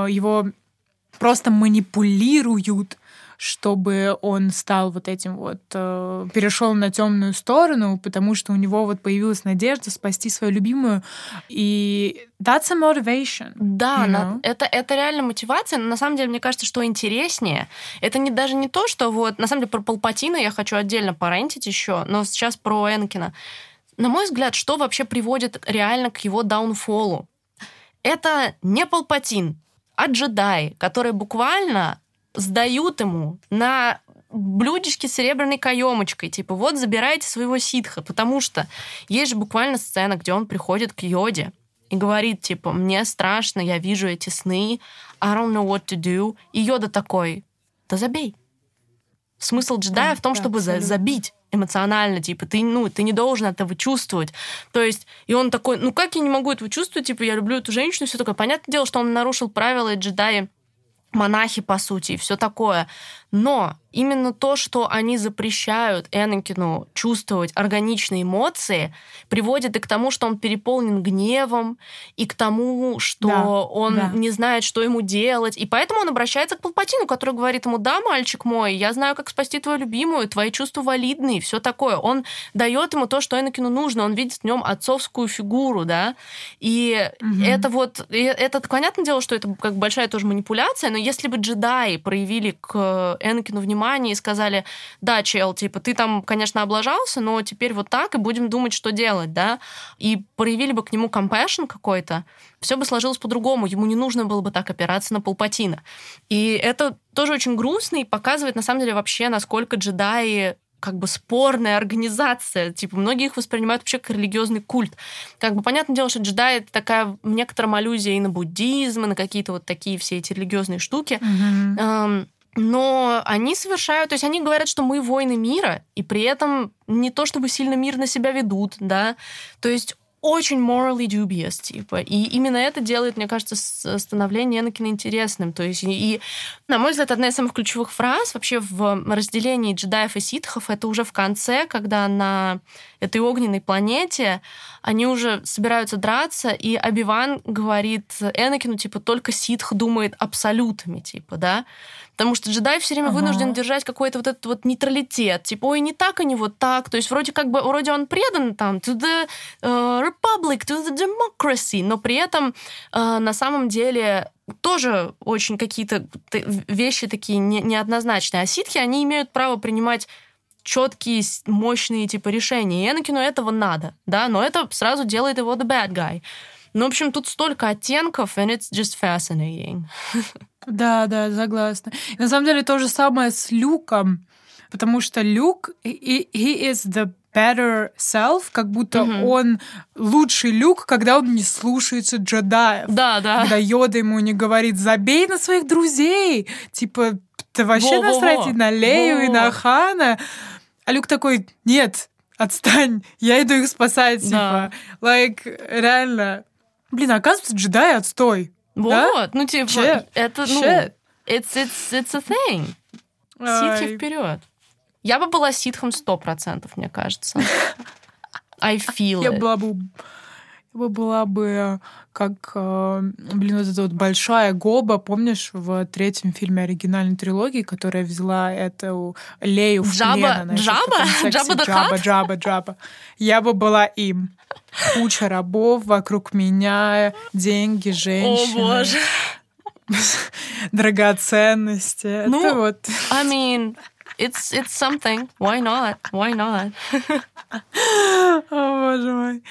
его просто манипулируют чтобы он стал вот этим вот, э, перешел на темную сторону, потому что у него вот появилась надежда спасти свою любимую. И that's a motivation. Да, you на- know? это, это реально мотивация, но на самом деле, мне кажется, что интереснее, это не даже не то, что вот, на самом деле, про Палпатина я хочу отдельно порентить еще, но сейчас про Энкина. На мой взгляд, что вообще приводит реально к его даунфолу? Это не Палпатин, а джедаи, которые буквально сдают ему на блюдечке с серебряной каемочкой. Типа, вот забирайте своего ситха, потому что есть же буквально сцена, где он приходит к Йоде и говорит, типа, мне страшно, я вижу эти сны, I don't know what to do. И Йода такой, да забей. Смысл джедая Да, в том, да, чтобы абсолютно. забить эмоционально, типа, ты, ну, ты не должен этого чувствовать. То есть, и он такой, ну как я не могу этого чувствовать, типа, я люблю эту женщину, все такое. Понятное дело, что он нарушил правила, джедаи монахи, по сути, и все такое. Но именно то, что они запрещают Энакину чувствовать органичные эмоции, приводит и к тому, что он переполнен гневом, и к тому, что Да, он да. не знает, что ему делать. И поэтому он обращается к Палпатину, который говорит ему, да, мальчик мой, я знаю, как спасти твою любимую, твои чувства валидны, и все такое. Он дает ему то, что Энакину нужно, он видит в нем отцовскую фигуру, да, и Мгм. это вот, и это понятное дело, что это как большая тоже манипуляция, но если бы джедаи проявили к Энакину внимание и сказали, да, чел, типа, ты там, конечно, облажался, но теперь вот так, и будем думать, что делать, да, и проявили бы к нему compassion какой-то, все бы сложилось по-другому, ему не нужно было бы так опираться на Палпатина. И это тоже очень грустно и показывает, на самом деле, вообще, насколько джедаи как бы спорная организация. Типа, многие их воспринимают вообще как религиозный культ. Как бы понятное дело, что джедаи это такая в некотором аллюзия и на буддизм, и на какие-то вот такие все эти религиозные штуки. Мгм. Эм, но они совершают, то есть они говорят, что мы воины мира, и при этом не то чтобы сильно мирно себя ведут, да, то есть очень morally dubious, типа. И именно это делает, мне кажется, с- становление Энакина интересным. То есть, и, и, на мой взгляд, одна из самых ключевых фраз вообще в разделении джедаев и ситхов это уже в конце, когда на этой огненной планете они уже собираются драться, и Обиван говорит Энакину, типа, только ситх думает абсолютами, типа, да. Потому что джедай все время Ага. вынужден держать какой-то вот этот вот нейтралитет. Типа, ой, не так, а не вот так. То есть вроде как бы, вроде он предан там to the э, republic, to the democracy, но при этом э, на самом деле тоже очень какие-то вещи такие не- неоднозначные. А ситхи, они имеют право принимать четкие, мощные типа решения. И Энакину этого надо, да, но это сразу делает его the bad guy. Ну, в общем, тут столько оттенков, and it's just fascinating. Да, да, согласна. На самом деле то же самое с Люком, потому что Люк, he, he is the better self, как будто Мгм. он лучший Люк, когда он не слушается джедаев. Да, да. Когда Йода ему не говорит, забей на своих друзей. Типа, ты вообще Во-во-во. насрать и на Лею, и на. Хана. А Люк такой, нет, отстань, я иду их спасать. Да. Типа, like, реально. Блин, оказывается, джедаи отстой. Да? Вот, ну типа, Shit. это, ну, Shit. it's, it's, it's a thing. Ай. Ситхи вперед. Я бы была ситхом сто процентов, мне кажется. I feel Я it. была бы... Я бы была бы как, э, блин, вот эта вот большая гоба, помнишь, в третьем фильме оригинальной трилогии, которая взяла эту Лею в Джаба- плен. она Джаба? сексе. Джаба Джаба? Джаба, Джаба. Я бы была им. Куча рабов вокруг меня, деньги, О, женщины, боже. драгоценности. Ну, Это вот... I mean, it's, it's something. Why not? Why not? О, боже мой.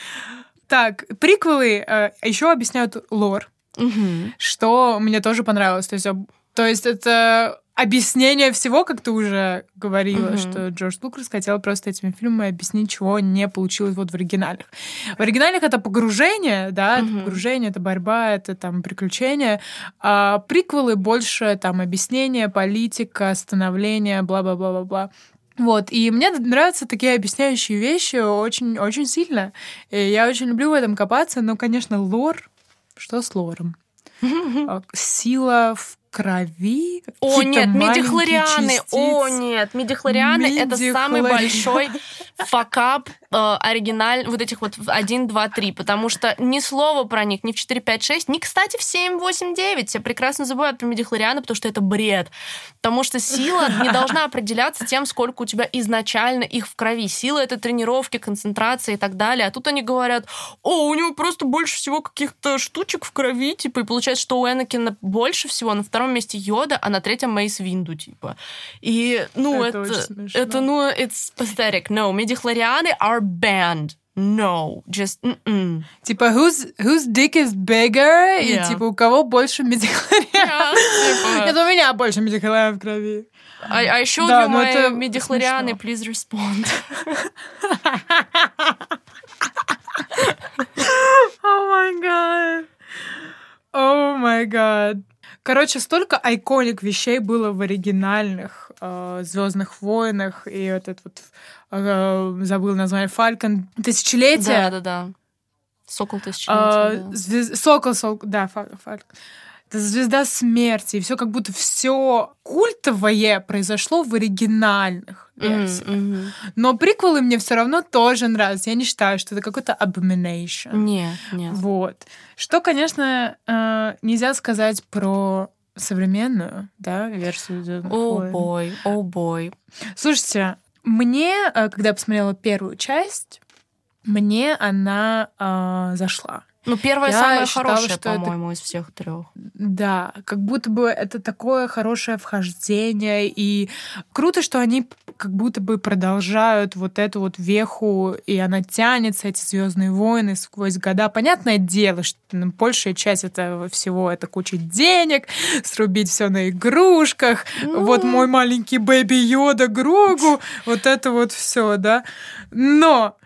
Так, приквелы еще объясняют лор. Мгм. что мне тоже понравилось. То есть, то есть это объяснение всего, как ты уже говорила, Мгм. что Джордж Лукас хотел просто этими фильмами объяснить, чего не получилось вот в оригинальных. В оригинальных это погружение, да, это Мгм. погружение, это борьба, это там приключения. А приквелы больше там объяснение, политика, становление, бла-бла-бла-бла-бла. Вот, и мне нравятся такие объясняющие вещи очень-очень сильно. И я очень люблю в этом копаться, но, конечно, лор что с лором? А, Сила в крови? О, нет, медихлорианы. О, частицы? нет, медихлорианы это самый Медихлорианы. большой факап э, оригиналь вот этих вот 1, 2, 3, потому что ни слова про них ни в 4, 5, 6, ни, кстати, в 7, 8, 9. Все прекрасно забывают про медихлорианы, потому что это бред. Потому что сила не должна определяться тем, сколько у тебя изначально их в крови. Сила — это тренировки, концентрация и так далее. А тут они говорят, о, у него просто больше всего каких-то штучек в крови, типа, и получается, что у Энакина больше всего, на втором месте Йода, а на третьем Мейс Винду, типа. И, ну, Это это, это, ну, it's pathetic. No, медихлорианы are banned. No, just mm-mm. Типа, whose, whose dick is bigger? И Yeah. типа, у кого больше медихлориан? Yeah, типа. Это у меня больше медихлориан в крови. I, I showed Да, you но my это медихлорианы, смешно. please respond. О май гад. О май гад. Короче, столько айконик вещей было в оригинальных Звездных войнах и этот вот э, забыл название Фалькон тысячелетие. Да, да, да. Сокол А, тысячелетия, да. звез- Сокол, сокол, да, Фа- Фалькон. Это звезда смерти, и все как будто все культовое произошло в оригинальных версиях. Mm-hmm. Но приквелы мне все равно тоже нравятся. Я не считаю, что это какой-то abomination. Нет, нет. Вот. Что, конечно, э, нельзя сказать про современную, да, версию О бой, о бой. Слушайте, мне, э, когда я посмотрела первую часть, мне она э, зашла. Ну, первая Я самая считала, хорошая, что это- по-моему, из всех трех. Да, как будто бы это такое хорошее вхождение, и круто, что они как будто бы продолжают вот эту вот веху, и она тянется, эти Звездные войны сквозь года. Понятное дело, что ну, большая часть этого всего это куча денег, срубить все на игрушках, Ну. вот мой маленький бэби Йода Грогу, вот это вот все, да. Но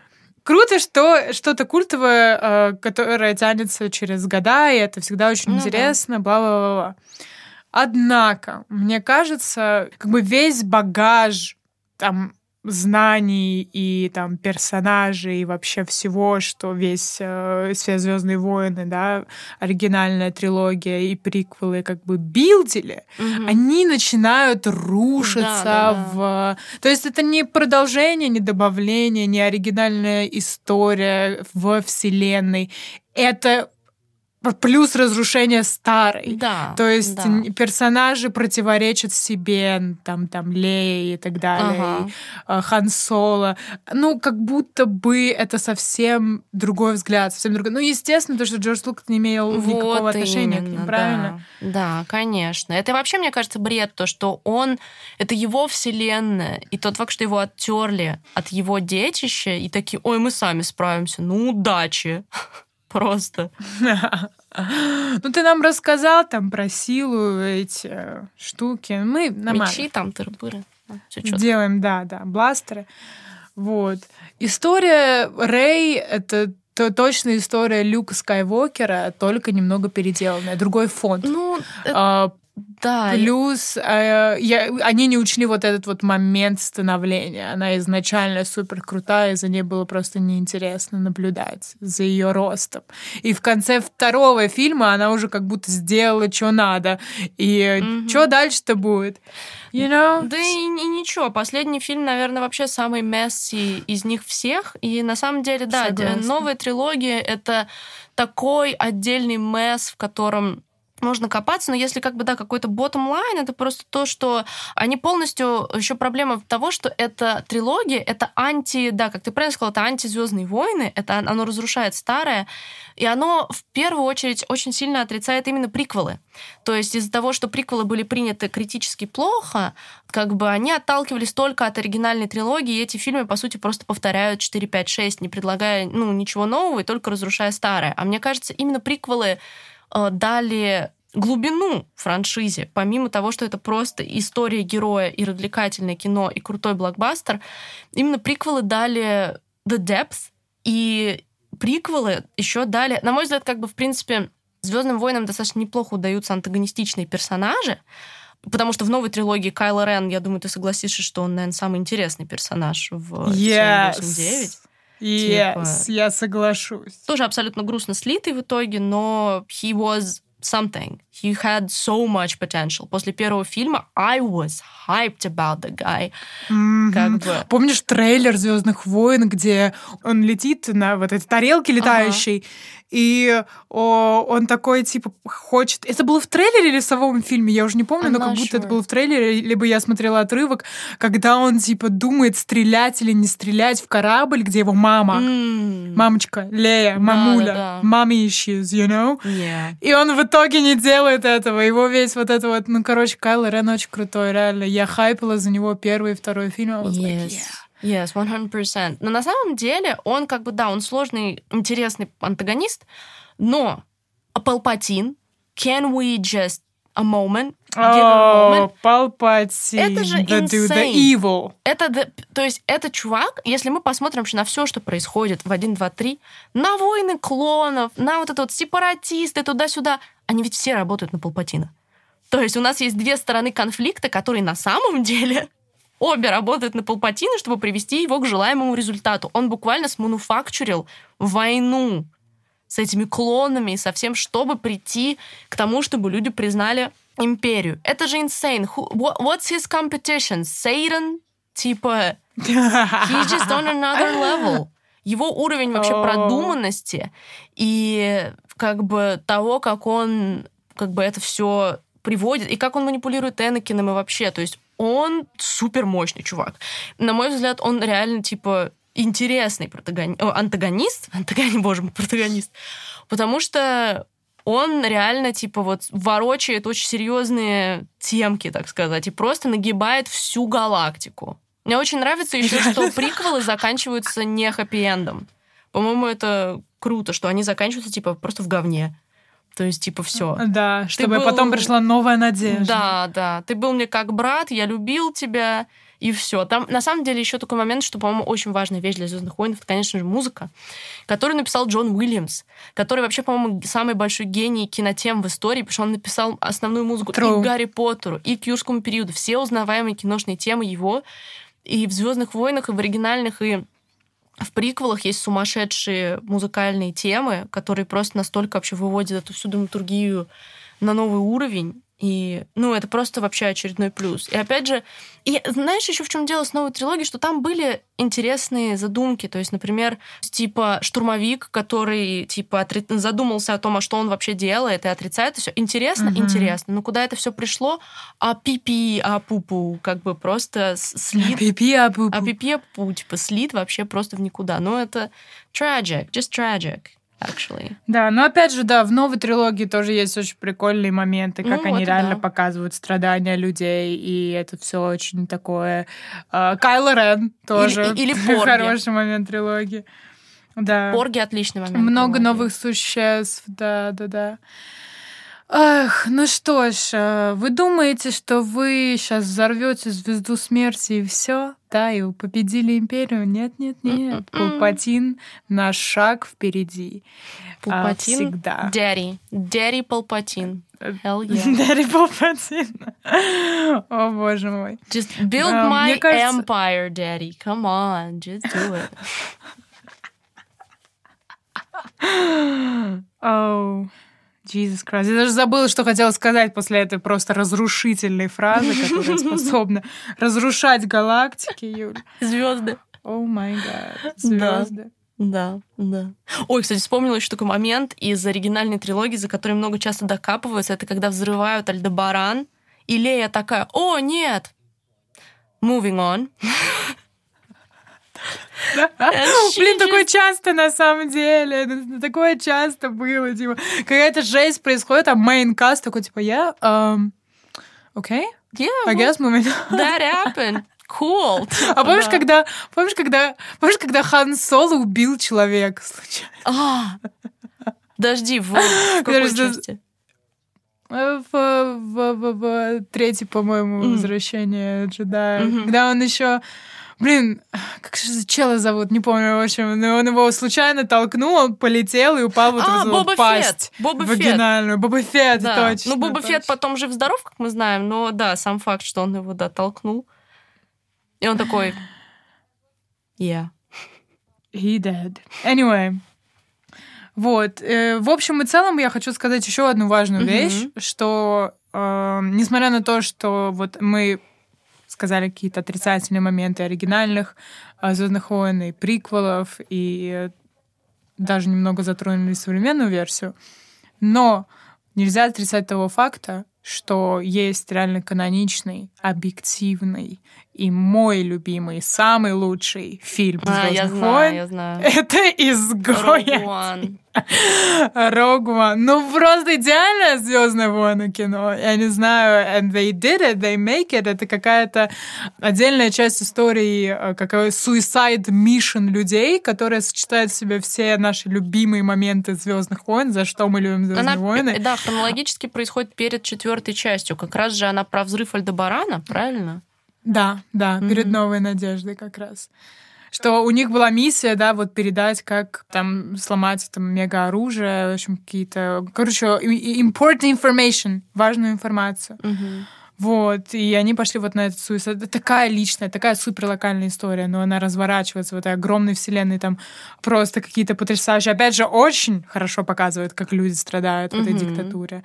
Круто, что что-то культовое, э, которое тянется через года, и это всегда очень Ну интересно, бла-бла-бла. Однако, мне кажется, как бы весь багаж там знаний и там персонажей и вообще всего, что весь э, все Звездные войны, да, оригинальная трилогия и приквелы как бы билдили, Мгм. они начинают рушиться Да, да, в... То есть это не продолжение, не добавление, не оригинальная история в вселенной. Это плюс разрушение старой. Да. То есть да. персонажи противоречат себе, там, там, Леи и так далее, Ага. э, Хан Соло. Ну, как будто бы это совсем другой взгляд, совсем другой. Ну, естественно, то, что Джордж Лукас не имел никакого Вот отношения к именно, ним, правильно? Да. да, конечно. Это вообще, мне кажется, бред, то, что он... Это его вселенная, и тот факт, что его оттерли от его детища, и такие, ой, мы сами справимся, ну, удачи. Просто. Ну, ты нам рассказал там про силу, эти штуки. Мы нормально Мечи там. Все четко. делаем, да, да, бластеры. Вот. История Рэй — это то, точно история Люка Скайуокера, только немного переделанная. Другой фонд. Ну, э, А, да. Плюс э, я- они не учли вот этот вот момент становления. Она изначально супер крутая, и за ней было просто неинтересно наблюдать, за ее ростом. И в конце второго фильма она уже как будто сделала, что надо. И Мгм. что дальше-то будет? You know? Да и, и ничего, последний фильм, наверное, вообще самый месси из них всех. И на самом деле, да, Согласна. новая трилогия — это такой отдельный месс, в котором можно копаться, но если как бы, да, какой-то bottom line, это просто то, что они полностью... Еще проблема того, что эта трилогия, это анти... Да, как ты правильно сказала, это антизвездные войны, это оно разрушает старое, и оно в первую очередь очень сильно отрицает именно приквелы. То есть из-за того, что приквелы были приняты критически плохо, как бы они отталкивались только от оригинальной трилогии, и эти фильмы, по сути, просто повторяют 4, 5, 6, не предлагая ну, ничего нового и только разрушая старое. А мне кажется, именно приквелы э, дали глубину франшизе, помимо того, что это просто история героя и развлекательное кино и крутой блокбастер, именно приквелы дали the depth, и приквелы еще дали, на мой взгляд, как бы, в принципе, Звездным войнам достаточно неплохо удаются антагонистичные персонажи, потому что в новой трилогии Кайло Рен, я думаю, ты согласишься, что он, наверное, самый интересный персонаж в Yes. 789. Yes, я соглашусь. Тоже абсолютно грустно слитый в итоге, но he was something. He had so much potential. После первого фильма I was hyped about the guy. Мгм. Как бы... Помнишь трейлер Звездных войн, где он летит на вот этой тарелке летающей, и о, он такой, типа, хочет... Это было в трейлере или в самом фильме? Я уже не помню, I'm но как будто это было в трейлере, либо я смотрела отрывок, когда он, типа, думает, стрелять или не стрелять в корабль, где его мама, М, мамочка, Лея, мамуля, да. mommy issues, you know? yeah. И он в итоге не делает этого. Его весь вот это вот... Ну, короче, Кайл Рен очень крутой, реально. Я хайпила за него первый и второй фильм. I was like, Yes. yeah. Yes, 100%. Но на самом деле он как бы, да, он сложный, интересный антагонист, но Палпатин, can we just a moment, О, Палпатин. Это же the, dude, the insane. evil. Это, the- то есть, это чувак, если мы посмотрим вообще на все, что происходит в 1, 2, 3, на войны клонов, на вот это вот сепаратисты, туда-сюда, они ведь все работают на Палпатина. То есть у нас есть две стороны конфликта, которые на самом деле обе работают на Палпатина, чтобы привести его к желаемому результату. Он буквально смануфакчурил войну с этими клонами и со всем, чтобы прийти к тому, чтобы люди признали империю. Это же insane. Who, what, what's his competition? Satan? Типа, he's just on another level. Его уровень вообще Oh. продуманности и как бы того, как он как бы это все приводит, и как он манипулирует Энакином и вообще. То есть он супер мощный чувак. На мой взгляд, он реально, типа, интересный протагони... о, антагонист. Антагонист, боже мой, протагонист. Потому что он реально, типа, вот ворочает очень серьезные темки, так сказать, и просто нагибает всю галактику. Мне очень нравится еще, что приквелы заканчиваются не хэппи-эндом. По-моему, это круто, что они заканчиваются, типа, просто в говне. То есть, типа, все. Да, чтобы был- потом пришла новая надежда. Да, да. Ты был мне как брат, я любил тебя, и все. Там, на самом деле, еще такой момент, что, по-моему, очень важная вещь для Звездных войн, это, конечно же, музыка, которую написал Джон Уильямс, который вообще, по-моему, самый большой гений кинотем в истории, потому что он написал основную музыку True. и к Гарри Поттеру, и к Юрскому периоду. Все узнаваемые киношные темы его, и в Звездных войнах, и в оригинальных, и в приквелах есть сумасшедшие музыкальные темы, которые просто настолько вообще выводят эту всю драматургию на новый уровень. И, ну, это просто вообще очередной плюс. И опять же, и знаешь еще в чем дело с новой трилогией, что там были интересные задумки. То есть, например, типа штурмовик, который типа отри- задумался о том, а что он вообще делает, и отрицает все. Интересно, Мгм. интересно. Но куда это все пришло? А пипи, а пупу, как бы просто слит Пипи, а пу а пипи, пу, типа, слит вообще просто в никуда. Но это tragic, just tragic, actually. Да, но опять же, да, в новой трилогии тоже есть очень прикольные моменты, как Ну, они это реально да. показывают страдания людей, и это все очень такое. А, Кайло Рен тоже Или- или Порги. хороший момент трилогии. Да. Порги отличный момент. Много трилогии. новых существ, да, да, да. Ах, ну что ж, э, вы думаете, что вы сейчас взорвете звезду смерти и все? Да, и вы победили империю? Нет, нет, нет. М-м-м. Палпатин на шаг впереди. А, Палпатин. всегда. Daddy. Daddy Палпатин. Hell yeah. Дарри Палпатин. О, боже мой. Just build Да, my кажется- empire, daddy. Come on, just do it. Оу, Jesus Christ. Я даже забыла, что хотела сказать после этой просто разрушительной фразы, которая способна разрушать галактики, Юль. Звезды. О май гад. Звезды. Да, да. Ой, кстати, вспомнила еще такой момент из оригинальной трилогии, за которой много часто докапываются. Это когда взрывают Альдебаран, и Лея такая, о, нет! Moving on. Блин, такое часто на самом деле. Такое часто было. Типа, какая-то жесть происходит, а мейнкаст такой, типа, я... эм, Окей, Yeah, I guess on. that happened. Cool. А помнишь, Да. когда, помнишь, когда, помнишь, когда Хан Соло убил человека случайно? А, Подожди, в, в какой Подожди, части? Э, В, в, в, в третье, по-моему, М. возвращение джедая. Мгм. Когда он еще. Блин, как же чела зовут? Не помню, в общем. Но он его случайно толкнул, он полетел и упал вот А, в Боба пасть. Фетт. Боба Фетт. вагинальную. Боба Фетт, Да. точно. ну, Боба точно. Фетт потом жив-здоров, как мы знаем, но да, сам факт, что он его, да, толкнул. И он такой... Yeah. He dead. Anyway. Вот. э, в общем и целом я хочу сказать еще одну важную вещь, что э, несмотря на то, что вот мы сказали какие-то отрицательные моменты оригинальных Звездных войн и приквелов, и э, даже немного затронули современную версию, но нельзя отрицать того факта, что есть реально каноничный, объективный и мой любимый, самый лучший фильм А, я «Звездных знаю, войн». я знаю. Это изгой. One. Ну, просто идеальное Звездное войны кино. Я не знаю, and they did it, they make it. Это какая-то отдельная часть истории, э, какой suicide mission людей, которая сочетает в себе все наши любимые моменты Звездных войн, за что мы любим Звездные Она, войны. да, хронологически происходит перед четвертой частью. Как раз же она про взрыв Альдебарана, правильно? Да, да, перед Мгм. новой надеждой как раз. Что у них была миссия, да, вот передать, как там сломать там мега-оружие, в общем, какие-то... Короче, important information, важную информацию. Мгм. Вот, и они пошли вот на эту суицид. Это такая личная, такая супер локальная история, но она разворачивается в этой огромной вселенной, там просто какие-то потрясающие. Опять же, очень хорошо показывают, как люди страдают в этой диктатуре.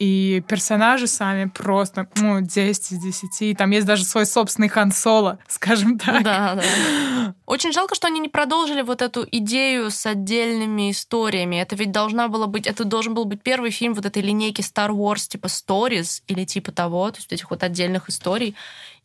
И персонажи сами просто, ну, 10 из 10. Там есть даже свой собственный Хан скажем так. Да, да. Очень жалко, что они не продолжили вот эту идею с отдельными историями. Это ведь должна была быть, это должен был быть первый фильм вот этой линейки Star Wars типа Stories или типа того, то есть этих вот отдельных историй.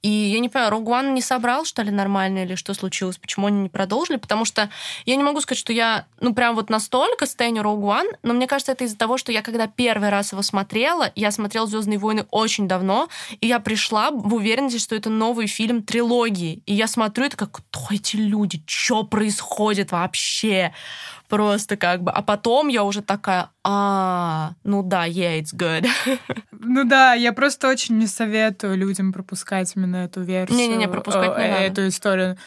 И я не понимаю, One не собрал, что ли, нормально, или что случилось, почему они не продолжили, потому что я не могу сказать, что я, ну, прям вот настолько стеню One, но мне кажется, это из-за того, что я когда первый раз его смотрела, я смотрела «Звездные войны» очень давно, и я пришла в уверенности, что это новый фильм трилогии. И я смотрю, это как, кто эти люди, что происходит вообще? Просто как бы. А потом я уже такая, а, ну да, yeah, it's good. Ну да, я просто очень не советую людям пропускать именно эту версию. Не-не-не, пропускать не э, надо. Эту историю.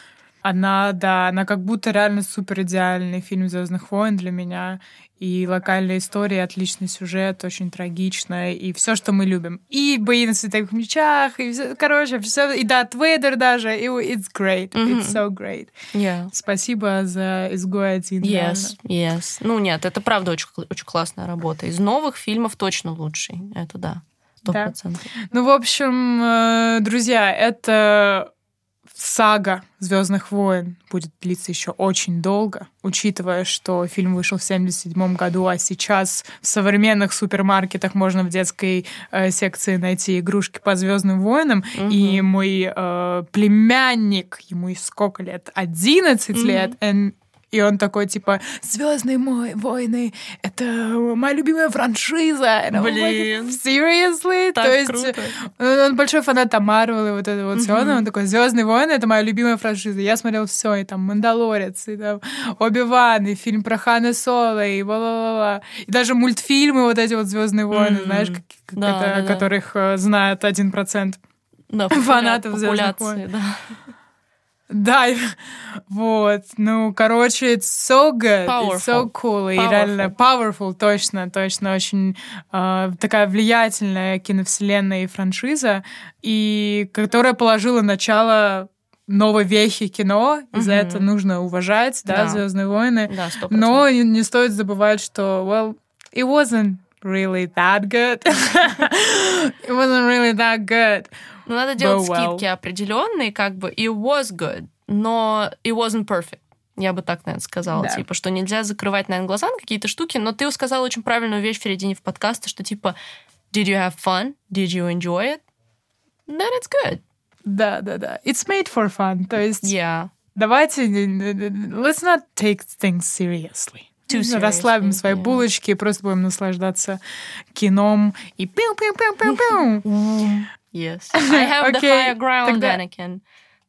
Она, да, она как будто реально супер идеальный фильм Звездных войн для меня. И локальная история, отличный сюжет, очень трагичная, и все, что мы любим. И бои на световых мечах, и все, короче, все, и Дарт Вейдер даже, и it's great, Мгм. it's so great. Yeah. Спасибо за «Изгой один». Yes, yes. Ну нет, это правда очень, очень классная работа. Из новых фильмов точно лучший. Это да. Сто Да. процентов. Ну, в общем, э, друзья, это сага Звездных войн будет длиться еще очень долго, учитывая, что фильм вышел в 77 году, а сейчас в современных супермаркетах можно в детской э, секции найти игрушки по Звездным войнам. И мой э, племянник, ему и сколько лет? 11 лет. and- и он такой, типа, Звездные мой войны, это моя любимая франшиза. I'm like, Блин. Seriously? Так То есть круто. он, он большой фанат там Марвел и вот это вот все. Он такой, Звездные войны это моя любимая франшиза. Я смотрел все, и там Мандалорец, и там Оби Ван, и фильм про Хана Соло, и ла-ла-ла. И даже мультфильмы вот эти вот Звездные войны, знаешь, которых э, знает один процент. Фанатов «Звездных войн». Да. И- вот. Ну, короче, it's so good, it's so Powerful. cool. И Powerful. реально powerful, точно, точно. Очень э, такая влиятельная киновселенная и франшиза, и которая положила начало новой вехи кино. И за это нужно уважать, да, Да. Звездные войны. Да, сто Но не, не стоит забывать, что, well, it wasn't really that good. it wasn't really that good. Ну, надо делать But well. скидки определенные, как бы it was good, но it wasn't perfect. Я бы так, наверное, сказала. Да. Типа, что нельзя закрывать, наверное, глаза на какие-то штуки, но ты сказала очень правильную вещь в середине в подкасте, что типа Did you have fun? Did you enjoy it? Then it's good. Да, да, да. It's made for fun. То есть Yeah. давайте, let's not take things seriously. Too Ну, Расслабим seriously, свои yeah. булочки и просто будем наслаждаться кином и пиу-пиу-пиу-пиу-пиу. Yes. I have the Окей, higher ground, тогда- Anakin.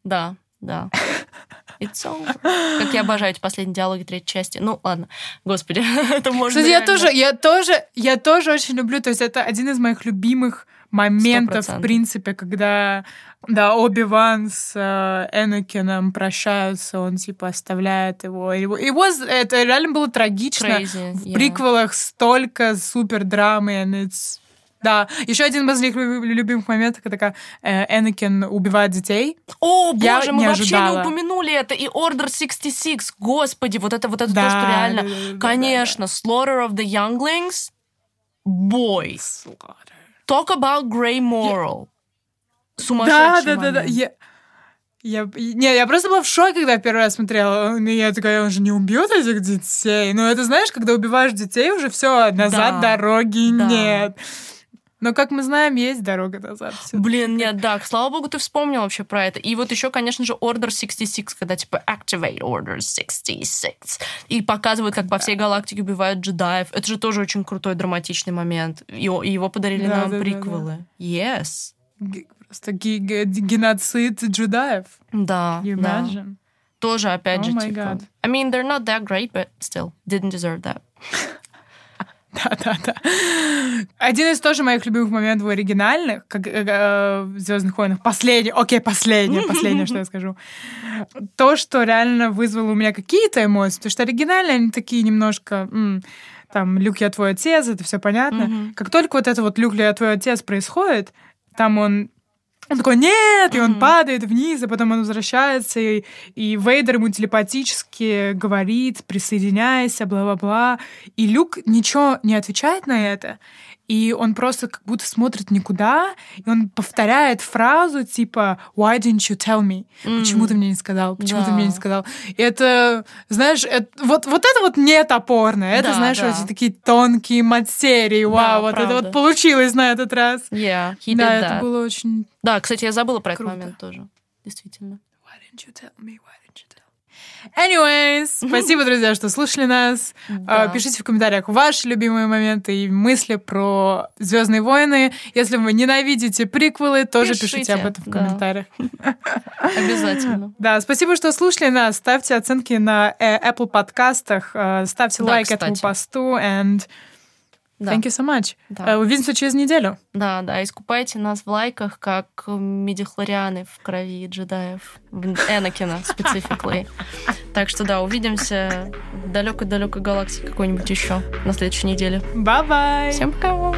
Да, да. It's over. Как я обожаю эти последние диалоги третьей части. Ну, ладно. Господи, это можно Кстати, я реально- тоже, я тоже, я тоже очень люблю. То есть это один из моих любимых моментов, в 100%. принципе, когда да, Оби-Ван с э, Энакином прощаются, он типа оставляет его. его, его это реально было трагично. Crazy, В yeah. приквелах столько супер драмы, and it's- Да, еще один из моих люб- любимых моментов, когда э, Энакин убивает детей. О, Я боже, мы вообще ожидала. не упомянули это. И Order 66. Господи, вот это вот это Да, то, что реально. да, да, да, да, Конечно, Slaughter of the Younglings. Boy. Talk about Grey Moral. Да, Сумасшедший да, да, да. момент. Я, я, не, я просто была в шоке, когда первый раз смотрела. И я такая, он же не убьет этих детей. Ну, это знаешь, когда убиваешь детей, уже все, назад Да, дороги да. нет. Но, как мы знаем, есть дорога назад. Блин, нет, да, слава богу, ты вспомнил вообще про это. И вот еще, конечно же, Order 66, когда типа Activate Order 66. И показывают, как по всей галактике убивают джедаев. Это же тоже очень крутой драматичный момент. И его подарили Да, нам да, да, приквелы. Yes. Г- Просто геноцид джедаев. Да, You да. imagine? Тоже, опять Oh же, my типа... God. I mean, they're not that great, but still, didn't deserve that. Да, да, да. Один из тоже моих любимых моментов оригинальных, как э, в Звездных войнах. Последний, окей, последнее, последнее, что я скажу. То, что реально вызвало у меня какие-то эмоции, потому что оригинальные они такие немножко. там, Люк, я твой отец, это все понятно. Мгм. Как только вот это вот Люк, я твой отец происходит, там он он такой, нет, и он Мгм. падает вниз, а потом он возвращается, и, и Вейдер ему телепатически говорит, присоединяйся, бла-бла-бла. И Люк ничего не отвечает на это, и он просто как будто смотрит никуда, и он повторяет фразу типа «Why didn't you tell me?» Почему ты мне не сказал? Почему ты Да. мне не сказал? И это, знаешь, это- вот, вот это вот не топорно. Это, Да, знаешь, да. эти такие тонкие материи. Вау, Да, вот это правда. вот получилось на этот раз. Yeah, he да, did это that. было очень Да, кстати, я забыла про Круто. этот момент тоже. Действительно. Why didn't you tell me? Why didn't you tell me? Anyways, спасибо, друзья, что слушали нас. Да. А, Пишите в комментариях ваши любимые моменты и мысли про Звездные войны. Если вы ненавидите приквелы, тоже пишите, Пишите, об этом в да. комментариях. Обязательно. Да, спасибо, что слушали нас. Ставьте оценки на э, Apple подкастах, э, ставьте Да, лайк этому кстати. посту, and Да. thank you so much. Да. Э, Увидимся через неделю. Да, да, искупайте нас в лайках, как медихлорианы в крови джедаев. Энакина specifically. Так что да, увидимся в далекой-далекой галактике какой-нибудь еще на следующей неделе. Bye-bye. Всем пока!